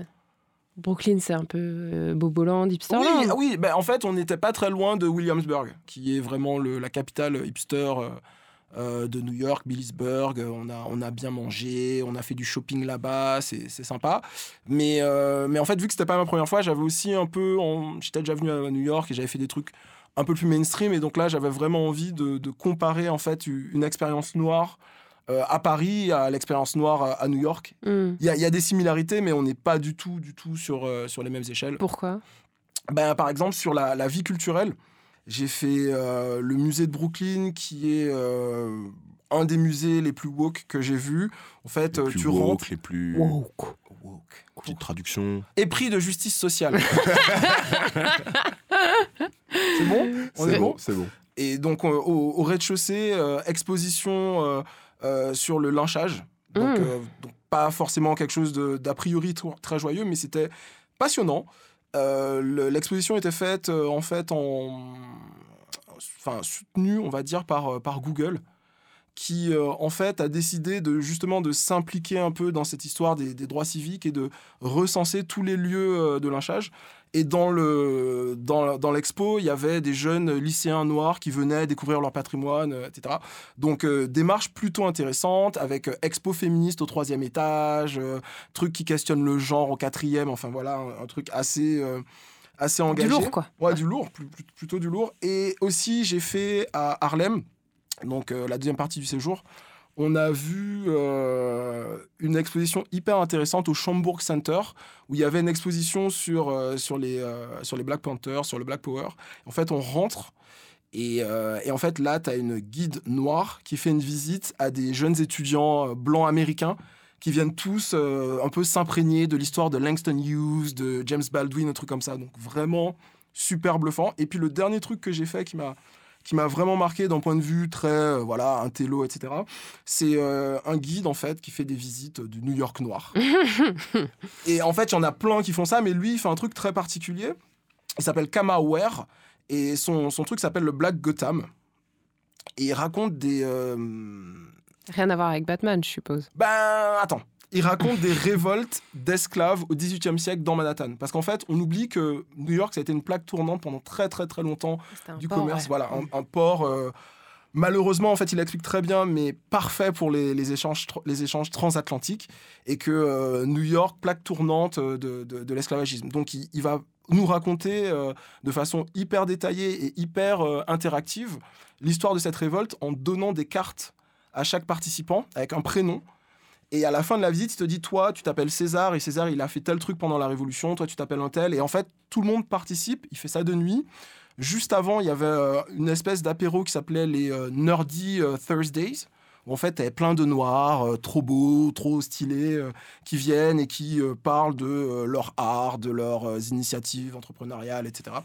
Brooklyn. C'est un peu euh, Boboland, Oui, Hipsterland. ah oui ben, en fait, on n'était pas très loin de Williamsburg, qui est vraiment le- la capitale hipster euh, euh, de New York, Billisburg. On a, on a bien mangé, on a fait du shopping là-bas, c'est sympa. Mais, euh, mais en fait, vu que c'était pas ma première fois, j'avais aussi un peu. J'étais déjà venu à New York et j'avais fait des trucs un peu plus mainstream. Et donc là, j'avais vraiment envie de, de comparer en fait une expérience noire euh, à Paris à l'expérience noire à, New York. Hmm. Il y a, il y a des similarités, mais on n'est pas du tout, du tout sur, euh, sur les mêmes échelles. Pourquoi? Ben, par exemple, sur la, la vie culturelle, j'ai fait euh, le musée de Brooklyn, qui est euh, un des musées les plus woke que j'ai vu. En fait, Les plus tu woke, rentres. les plus. Woke. Petite traduction. Épris de justice sociale. c'est bon? On est bon C'est bon. Et donc, euh, au, au rez-de-chaussée, euh, exposition sur le lynchage. Donc, Mm. euh, donc, pas forcément quelque chose d'a priori tr- très joyeux, mais c'était passionnant. Euh, le- L'exposition était faite euh, en fait en, enfin soutenue, on va dire par euh, par Google, qui euh, en fait a décidé de justement de s'impliquer un peu dans cette histoire des, des droits civiques et de recenser tous les lieux euh, de lynchage. Et dans le dans, dans l'expo, il y avait des jeunes lycéens noirs qui venaient découvrir leur patrimoine, euh, etc. Donc euh, démarche plutôt intéressante avec euh, expo féministe au troisième étage, euh, truc qui questionne le genre au quatrième. Enfin voilà, un, un truc assez assez engagé. Du lourd, quoi. Ouais, du lourd, plus- plus- plutôt du lourd. Et aussi, j'ai fait à Harlem, donc la deuxième partie du séjour, on a vu euh, une exposition hyper intéressante au Schomburg Center, où il y avait une exposition sur, euh, sur, les, euh, sur les Black Panthers, sur le Black Power. En fait, on rentre. Et, et en fait, là, tu as une guide noire qui fait une visite à des jeunes étudiants blancs américains qui viennent tous un peu s'imprégner de l'histoire de Langston Hughes, de James Baldwin, un truc comme ça. Donc vraiment super bluffant. Et puis le dernier truc que j'ai fait qui m'a qui m'a vraiment marqué d'un point de vue très euh, voilà intello etc. C'est euh, un guide en fait qui fait des visites du New York noir. et en fait il y en a plein qui font ça, mais lui il fait un truc très particulier. Il s'appelle Kama Ware et son, son truc s'appelle le Black Gotham. Et il raconte des euh, Rien à voir avec Batman, je suppose. ben, attends. Il raconte des révoltes d'esclaves au XVIIIe siècle dans Manhattan. Parce qu'en fait, on oublie que New York, ça a été une plaque tournante pendant très très très longtemps du port, commerce. ouais. Voilà, un, un port. euh, malheureusement, en fait, il explique très bien, mais parfait pour les, les échanges, les échanges transatlantiques. Et que euh, New York, plaque tournante euh, de, de- de l'esclavagisme. Donc, il, il va nous raconter euh, de façon hyper détaillée et hyper interactive l'histoire de cette révolte en donnant des cartes à chaque participant avec un prénom. Et à la fin de la visite, il te dit Toi, tu t'appelles César, et César, il a fait tel truc pendant la Révolution, toi, tu t'appelles un tel. Et en fait, tout le monde participe, il fait ça de nuit. Juste avant, il y avait euh, une espèce d'apéro qui s'appelait les euh, Nerdy euh, Thursdays. Où en fait, t'avais plein de noirs, trop beaux, trop stylés, qui viennent et qui parlent de leur art, de leurs initiatives entrepreneuriales, etc.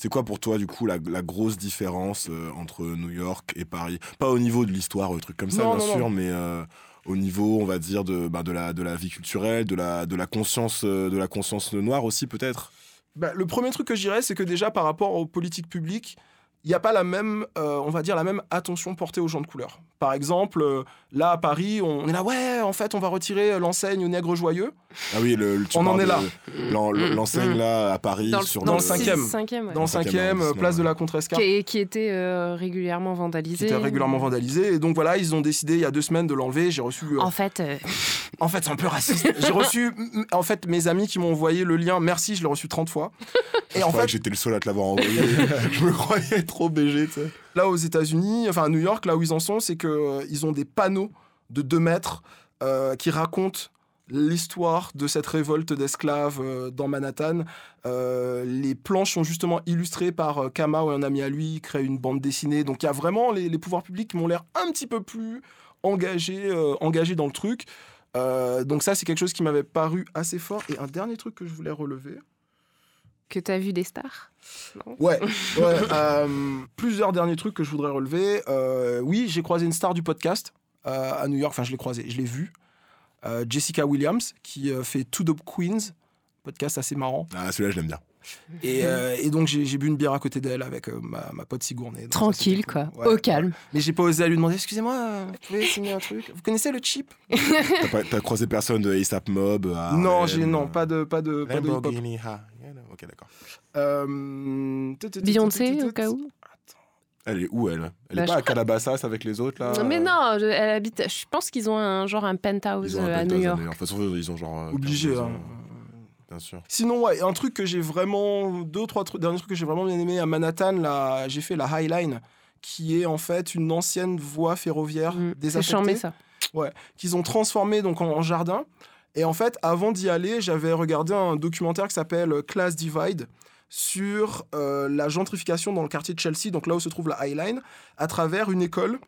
C'est quoi pour toi, du coup, la, la grosse différence euh, entre New York et Paris? Pas au niveau de l'histoire, ou trucs comme ça, Non, bien non, sûr, non. mais euh, au niveau, on va dire, de, bah, de, la, de la vie culturelle, de la, conscience, euh, de la conscience noire aussi, peut-être? Bah, le premier truc que je dirais, c'est que déjà par rapport aux politiques publiques, il n'y a pas la même, euh, on va dire, la même attention portée aux gens de couleur. Par exemple, euh, là à Paris, on est là, ouais, en fait, on va retirer l'enseigne aux nègres joyeux. Ah oui, le, le- tu On en est là. l'enseigne Mm. là à Paris Dans le, sur dans le cinquième. cinquième, ouais. Dans le cinquième euh, place de la Contrescarpe. qui, qui était euh, régulièrement vandalisé. qui était régulièrement vandalisé et donc voilà ils ont décidé il y a deux semaines de l'enlever j'ai reçu euh, En fait, euh, en fait c'est un peu raciste j'ai reçu en fait mes amis qui m'ont envoyé le lien merci je l'ai reçu 30 fois et Je en fait que j'étais le seul à te l'avoir envoyé. je me croyais trop BG, là aux États-Unis, enfin à New York, là où ils en sont, c'est que euh, ils ont des panneaux de 2 mètres euh, qui racontent l'histoire de cette révolte d'esclaves euh, dans Manhattan. Les planches sont justement illustrées par euh, Kama ou un ami à lui, il crée une bande dessinée. Donc il y a vraiment les, pouvoirs publics qui m'ont l'air un petit peu plus engagés, engagés dans le truc. Donc ça, c'est quelque chose qui m'avait paru assez fort. Et un dernier truc que je voulais relever. Que tu as vu des stars? Non Ouais, ouais, euh, plusieurs derniers trucs que je voudrais relever. Euh, oui, j'ai croisé une star du podcast euh, à New York. Enfin, je l'ai croisée, je l'ai vue. Euh, Jessica Williams, qui euh, fait Two Dope Queens. podcast assez marrant. Ah, celui-là, je l'aime bien. Et, euh, et donc j'ai j'ai bu une bière à côté d'elle avec euh, ma, ma pote Sigourney. Ça, Tranquille, quoi. cool. Ouais, Au calme. ouais. Mais j'ai pas osé à lui demander, excusez-moi, vous pouvez signer un truc? Vous connaissez le chip? T'as pas- T'as croisé personne de ASAP Mob à Non, j'ai non, pas de pas de pas de Ok, d'accord. Euh, Beyoncé, au cas où Elle est où, elle? Elle Bah, est je pas à Calabasas avec les autres, là? Mais non, je- elle habite. Je pense qu'ils ont un genre un penthouse Ils ont un euh, à New York. De toute façon, ils ont genre... euh, Obligé. 15 hein. ans, Bien sûr. Sinon, ouais, un truc que j'ai vraiment. Deux, trois trucs, derniers trucs que j'ai vraiment bien aimé à Manhattan, là, j'ai fait la High Line, qui est en fait une ancienne voie ferroviaire Mm, C'est désaffectée. charmé ça. qu'ils ont transformé donc en, en jardin. Et en fait, avant d'y aller, j'avais regardé un documentaire qui s'appelle Class Divide sur euh, la gentrification dans le quartier de Chelsea, donc là où se trouve la High Line, à travers une école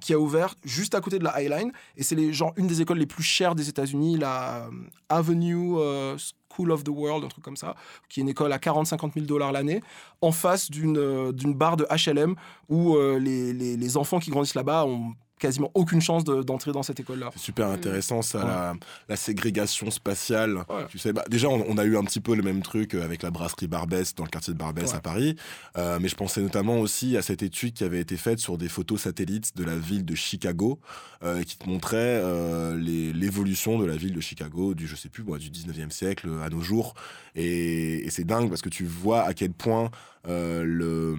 qui a ouvert juste à côté de la High Line. Et c'est genre, une des écoles les plus chères des États-Unis, la euh, Avenue euh, School of the World, un truc comme ça, qui est une école à 40-50 000 dollars l'année, en face d'une euh, barre de HLM où les- les enfants qui grandissent là-bas ont quasiment aucune chance de- d'entrer dans cette école-là. C'est super intéressant ça, Ouais. la, la ségrégation spatiale. Ouais. Tu sais, bah, déjà on, on a eu un petit peu le même truc euh, avec la brasserie Barbès dans le quartier de Barbès Ouais. à Paris, Euh, mais je pensais notamment aussi à cette étude qui avait été faite sur des photos satellites de la ville de Chicago, euh, qui te montrait euh, l'évolution de la ville de Chicago du je sais plus moi du 19e siècle à nos jours, et, et c'est dingue parce que tu vois à quel point euh, le,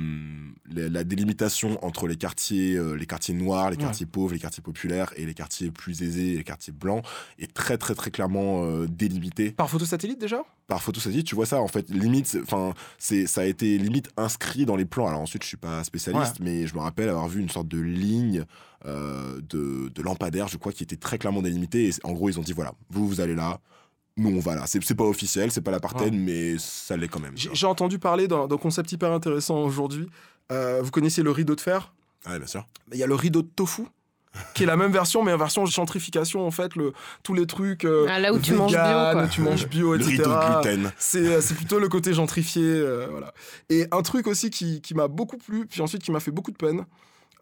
la, la délimitation entre les quartiers, euh, les quartiers noirs, les Ouais. quartiers pauvres, les quartiers populaires et les quartiers plus aisés, les quartiers blancs, est très très très clairement euh, délimitée Par photo satellite déjà? Par photo satellite. Tu vois ça en fait, limite, enfin, c'est ça a été limite inscrit dans les plans. Alors ensuite, je suis pas spécialiste, mais je me rappelle avoir vu une sorte de ligne euh, de, de lampadaire, je crois, qui était très clairement délimitée. Et en gros, ils ont dit voilà, vous vous allez là. Nous, on va là. C'est pas officiel, c'est pas l'apartheid, mais ça l'est quand même. J'ai entendu parler d'un concept hyper intéressant aujourd'hui. Euh, vous connaissez le rideau de fer? Ouais, bien sûr. Il y a le rideau de tofu. qui est la même version, mais en version gentrification, en fait, le, tous les trucs. euh, Ah, là où tu manges bio, quoi. Tu manges bio, Le etc. rideau de gluten. C'est euh, c'est plutôt le côté gentrifié. euh, voilà. Et un truc aussi qui, qui m'a beaucoup plu, puis ensuite qui m'a fait beaucoup de peine.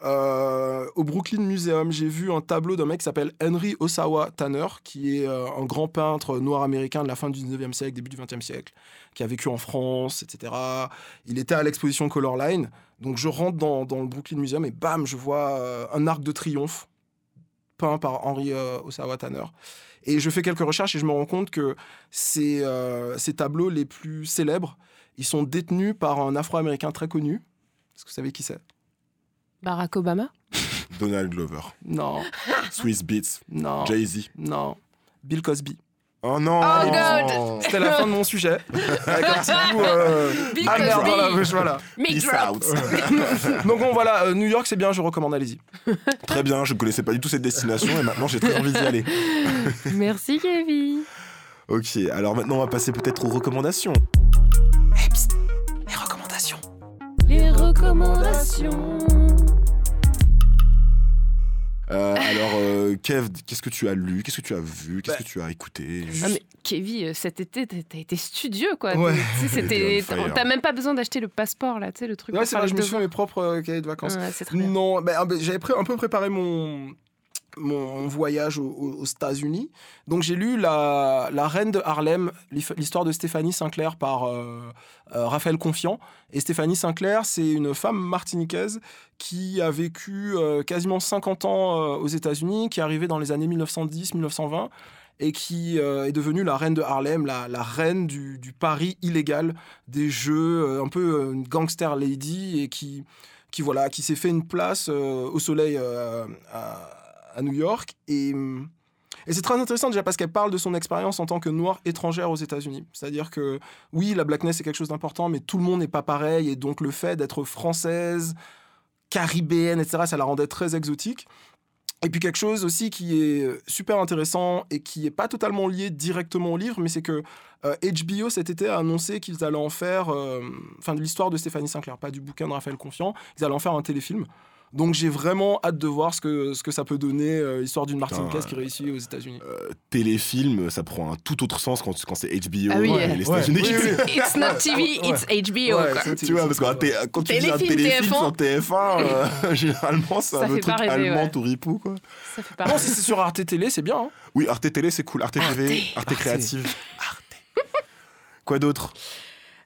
Euh, au Brooklyn Museum, j'ai vu un tableau d'un mec qui s'appelle Henry Osawa Tanner, qui est euh, un grand peintre noir américain de la fin du 19e siècle, début du 20e siècle, qui a vécu en France, etc. Il était à l'exposition Colorline. Donc je rentre dans, dans le Brooklyn Museum et bam, je vois euh, un arc de triomphe peint par Henry Osawa Tanner. Et je fais quelques recherches et je me rends compte que ces, ces tableaux les plus célèbres, ils sont détenus par un Afro-Américain très connu. Est-ce que vous savez qui c'est? Barack Obama? Donald Glover. Non, Swiss Beats. non, Jay-Z. non. Bill Cosby. Oh non Oh, God. C'était la fin de mon sujet. Euh, Bill Cosby. la bouche, voilà. Mic Peace drop. out. Donc bon, voilà, euh, New York, c'est bien, je recommande, allez-y. Très bien, je ne connaissais pas du tout cette destination et maintenant j'ai très envie d'y aller. Merci Kevin. Ok, alors maintenant on va passer peut-être aux recommandations. Les recommandations. Les recommandations. Euh, alors, euh, Kev, qu'est-ce que tu as lu? Qu'est-ce que tu as vu? Qu'est-ce Bah, que tu as écouté? Ah mais Kevin, euh, cet été, t'as été studieux quoi. Ouais. T'as même pas besoin d'acheter le passeport là, tu sais le truc. Ouais, c'est vrai, je me suis fait mes propres cahiers de vacances. Ouais, c'est très bien. Non, ben, ah, ben, j'avais un peu préparé mon, mon voyage aux, États-Unis. Donc j'ai lu la, Reine de Harlem, l'histoire de Stéphanie Sinclair par euh, euh, Raphaël Confiant. Et Stéphanie Sinclair, c'est une femme martiniquaise qui a vécu euh, quasiment 50 ans aux États-Unis, qui est arrivée dans les années 1910-1920 et qui est devenue la reine de Harlem, la, reine du, du pari illégal, des jeux, un peu une gangster lady, et qui, voilà, qui s'est fait une place au soleil à, à New York. Et, c'est très intéressant déjà parce qu'elle parle de son expérience en tant que noire étrangère aux États-Unis. C'est-à-dire que oui, la blackness est quelque chose d'important, mais tout le monde n'est pas pareil. Et donc le fait d'être française, caribéenne, etc., ça la rendait très exotique. Et puis quelque chose aussi qui est super intéressant et qui n'est pas totalement lié directement au livre, mais c'est que euh, HBO cet été a annoncé qu'ils allaient en faire, euh, enfin de l'histoire de Stéphanie Sinclair, pas du bouquin de Raphaël Confiant, ils allaient en faire un téléfilm. Donc j'ai vraiment hâte de voir ce que, ce que ça peut donner, euh, l'histoire d'une Putain, qui réussit aux États-Unis. Euh, Téléfilm, ça prend un tout autre sens quand, quand c'est HBO Ah oui, et ouais. les États-Unis qui Oui, oui. It's not TV, it's HBO. Ouais, quoi. c'est- Tu vois, parce que quand tu dis un Téléfilm, téléfilm TF1, sur TF1, euh, généralement, c'est Ça un truc rêver, allemand ouais. tout ripou, quoi. Ça fait pas. Non, si c'est sur Arte Télé, c'est bien. hein. Oui, Arte Télé, c'est cool. Arte TV, Arte, Arte. Créative. Quoi d'autre?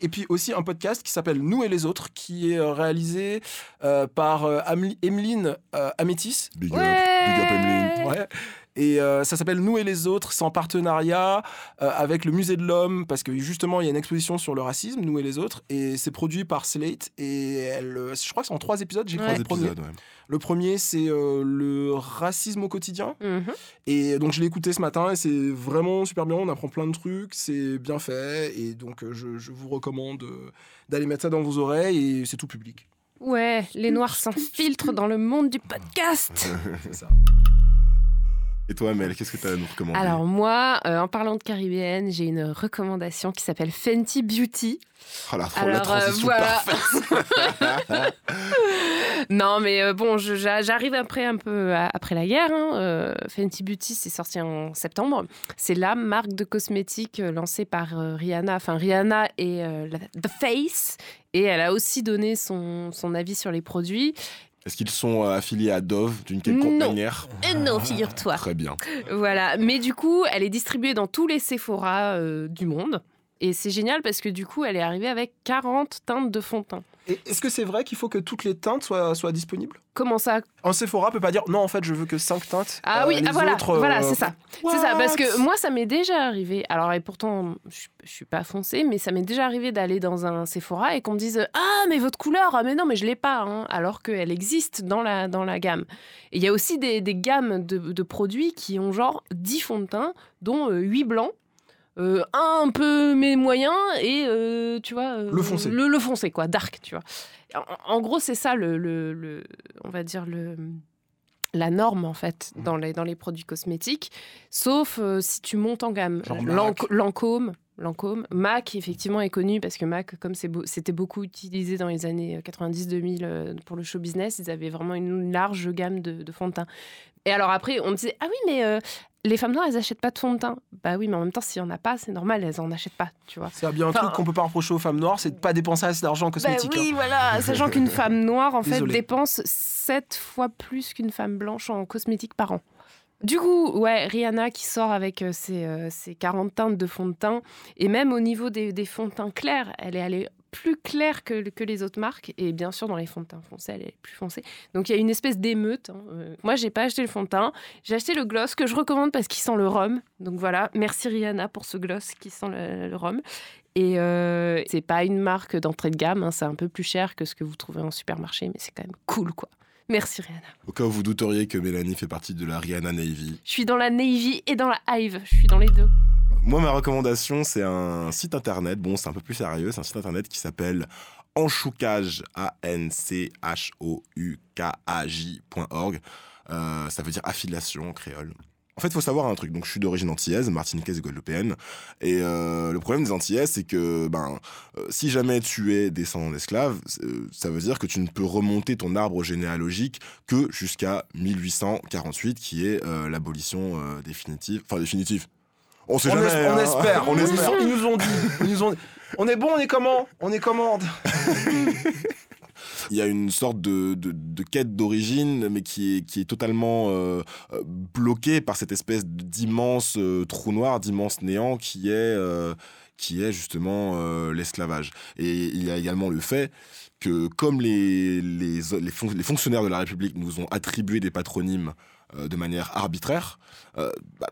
Et puis aussi un podcast qui s'appelle Nous et les autres, qui est euh, réalisé euh, par euh, Emeline Amétis. Big up, big up Emeline. Ouais. Et euh, ça s'appelle Nous et les autres. C'est en partenariat euh, avec le Musée de l'Homme, parce que justement, il y a une exposition sur le racisme, Nous et les autres. Et c'est produit par Slate. Et elle, euh, je crois que c'est en trois épisodes. J'ai Ouais. croisé Trois le premier. épisodes, ouais. Le premier, c'est euh, le racisme au quotidien. Mhm. Et donc je l'ai écouté ce matin et c'est vraiment super bien, on apprend plein de trucs, c'est bien fait et donc euh, je, je vous recommande euh, d'aller mettre ça dans vos oreilles et c'est tout public. Ouais, les noirs s'infiltrent dans le monde du podcast. C'est ça. Et toi, Mel, qu'est-ce que tu as à nous recommander Alors moi, euh, en parlant de caribéenne, j'ai une recommandation qui s'appelle Fenty Beauty. Oh, la, la Alors, euh, transition voilà. parfaite. Non, mais euh, bon, j'arrive après un peu à- après la guerre. hein. Euh, Fenty Beauty, c'est sorti en septembre. C'est la marque de cosmétiques euh, lancée par euh, Rihanna. Enfin, Rihanna et euh, la- The Face. Et elle a aussi donné son, son avis sur les produits. Est-ce qu'ils sont euh, affiliés à Dove d'une quelconque Non. manière Et non, figure-toi. Très bien. Voilà, mais du coup, elle est distribuée dans tous les Sephora euh, du monde. Et c'est génial parce que du coup, elle est arrivée avec 40 teintes de fond de teint. Et est-ce que c'est vrai qu'il faut que toutes les teintes soient, soient disponibles? Comment ça? Un Sephora peut pas dire non en fait je veux que 5 teintes. Ah Euh, oui, les ah voilà, autres, euh, voilà, c'est ça. C'est ça, parce que moi, ça m'est déjà arrivé. Alors, et pourtant, je, je suis pas foncée, mais ça m'est déjà arrivé d'aller dans un Sephora et qu'on me dise Ah, mais votre couleur, ah, mais non, mais je l'ai pas, hein, alors qu'elle existe dans la, dans la gamme. Et il y a aussi des, des gammes de, de produits qui ont genre 10 fonds de teint, dont 8 blancs. Euh, un peu mais moyen et euh, tu vois euh, Le foncé. le, le foncé quoi dark tu vois en, en gros c'est ça le, le, le- on va dire le la norme en fait dans les, dans les produits cosmétiques, sauf si tu montes en gamme. Lancôme, Lancôme. MAC effectivement est connu parce que MAC, comme c'était beaucoup utilisé dans les années 90-2000 euh, pour le show business, ils avaient vraiment une large gamme de, de fond de teint. Et alors après, on me disait ah oui mais euh, les femmes noires elles achètent pas de fond de teint. Bah oui mais en même temps s'il y en a pas c'est normal elles en achètent pas tu vois. C'est bien un Enfin, truc qu'on peut pas reprocher aux femmes noires, c'est de pas dépenser assez d'argent en Bah cosmétique. oui, hein. voilà, sachant qu'une femme noire, en fait, dépense 7 fois plus qu'une femme blanche en cosmétiques par an. Du coup, ouais, Rihanna qui sort avec euh, ses, euh, ses 40 teintes de fond de teint, et même au niveau des, des fonds de teint clairs, elle est allée plus claire que, que les autres marques, et bien sûr, dans les fonds de teint foncés, elle est plus foncée. Donc il y a une espèce d'émeute. hein. Euh, Moi, j'ai pas acheté le fond de teint, j'ai acheté le gloss que je recommande parce qu'il sent le rhum. Donc voilà, merci Rihanna pour ce gloss qui sent le, le rhum. Et euh, c'est pas une marque d'entrée de gamme, hein, c'est un peu plus cher que ce que vous trouvez en supermarché, mais c'est quand même cool quoi. Merci Rihanna. Au cas où vous douteriez que Mélanie fait partie de la Rihanna Navy. Je suis dans la Navy et dans la Hive, je suis dans les deux. Moi, ma recommandation, c'est un site internet. Bon, c'est un peu plus sérieux. C'est un site internet qui s'appelle Enchoucage, A-N-C-H-O-U-K-A-J.org. Euh, ça veut dire affiliation en créole. En fait, il faut savoir un truc. Donc, je suis d'origine antillaise, martiniquaise et guadeloupéenne. Et euh, le problème des Antillaises, c'est que ben, euh, si jamais tu es descendant d'esclaves, ça veut dire que tu ne peux remonter ton arbre généalogique que jusqu'à 1848, qui est l'abolition définitive. Enfin, définitive. On sait On, jamais. es- on hein. espère, on espère. Ils nous ont dit. ils nous ont dit. On est bon, on est comment? On est comment Il y a une sorte de, de, de quête d'origine, mais qui est, qui est totalement euh, euh, bloquée par cette espèce d'immense euh, trou noir, d'immense néant qui est, euh, qui est justement l'esclavage. Et il y a également le fait que comme les, les, les, fon- les fonctionnaires de la République nous ont attribué des patronymes de manière arbitraire, bah,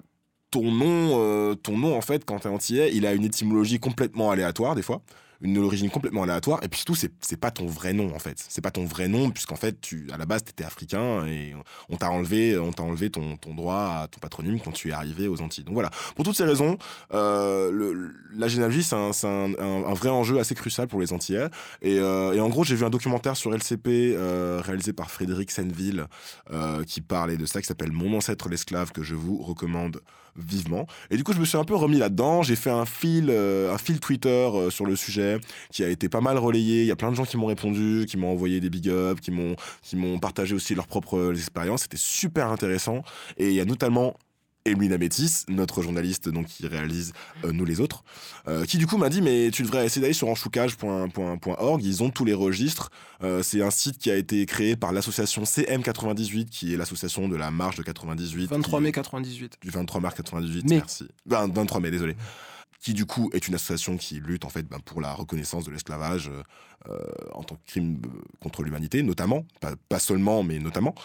ton nom, euh, ton nom en fait, quand t'es antillais, il a une étymologie complètement aléatoire des fois. Une origine complètement aléatoire. Et puis surtout c'est pas ton vrai nom en fait. C'est pas ton vrai nom puisqu'en fait tu à la base t'étais africain et on t'a enlevé on enlevé ton, ton droit à ton patronyme quand tu es arrivé aux Antilles. Donc voilà. Pour toutes ces raisons euh, la généalogie c'est un, un, vrai enjeu assez crucial pour les Antillais. Et, euh, et en gros j'ai vu un documentaire sur LCP réalisé par Frédéric Senneville euh, qui parlait de ça qui s'appelle Mon ancêtre l'esclave que je vous recommande vivement et du coup je me suis un peu remis là-dedans j'ai fait un fil euh, un fil Twitter euh, sur le sujet qui a été pas mal relayé. Il y a plein de gens qui m'ont répondu, qui m'ont envoyé des big ups, qui m'ont qui m'ont partagé aussi leurs propres expériences. C'était super intéressant. Et il y a notamment Emeline Amétis, notre journaliste donc qui réalise euh, Nous les autres, euh, qui du coup m'a dit mais tu devrais essayer d'aller sur enchoucage.org, ils ont tous les registres. Euh, c'est un site qui a été créé par l'association CM98 qui est l'association de la marche de 98. 23 qui- mai 98. du 23 mars 98, Mai. merci. Ben, 23 mai, désolé. qui du coup est une association qui lutte en fait ben, pour la reconnaissance de l'esclavage en tant que crime euh, contre l'humanité, notamment, pas, seulement, mais notamment,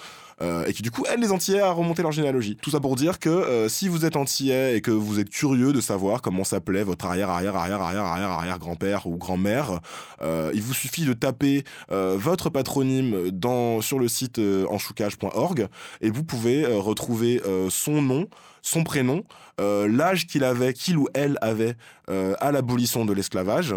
euh, et qui du coup aide les Antillais à remonter leur généalogie. Tout ça pour dire que euh, si vous êtes Antillais et que vous êtes curieux de savoir comment s'appelait votre arrière, arrière, arrière, arrière, arrière, arrière grand-père ou grand-mère, euh, il vous suffit de taper euh, votre patronyme sur le site euh, enchoucage.org et vous pouvez euh, retrouver euh, son nom, son prénom, euh, l'âge qu'il avait, qu'il ou elle avait euh, à l'abolition de l'esclavage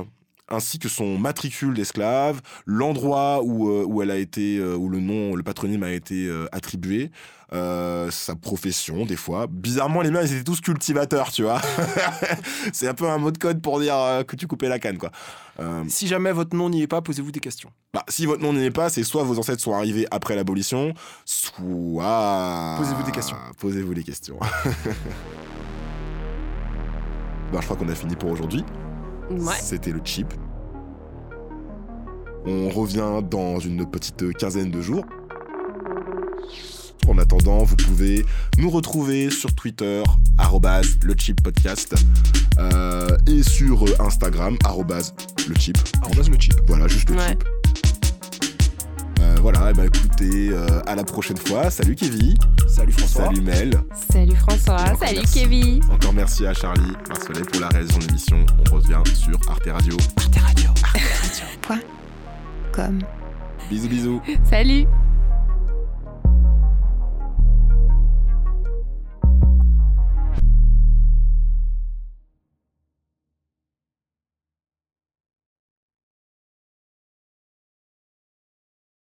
ainsi que son matricule d'esclave, l'endroit où, euh, où elle a été, euh, où le nom, le patronyme a été euh, attribué, sa profession des fois. Bizarrement, les miens, ils étaient tous cultivateurs, tu vois. C'est un peu un mot de code pour dire que tu coupais la canne, quoi. Si jamais votre nom n'y est pas, posez-vous des questions. bah, si votre nom n'y est pas, c'est soit vos ancêtres sont arrivés après l'abolition, soit... Posez-vous des questions. Posez-vous des questions. bah, je crois qu'on a fini pour aujourd'hui. Ouais. C'était le chip. On revient dans une petite quinzaine de jours. En attendant, vous pouvez nous retrouver sur Twitter, arrobase le chip podcast, euh, et sur Instagram, arrobase le chip. Arrobase le chip. Voilà, juste le Ouais. chip. Voilà, et bah écoutez, euh, à la prochaine fois. Salut Kevin, Salut François. salut Mel. Salut François, salut merci. Kevin. Encore merci à Charlie Marcelet pour la réalisation de l'émission. On revient sur Arte Radio. Comme. Bisous bisous. Salut.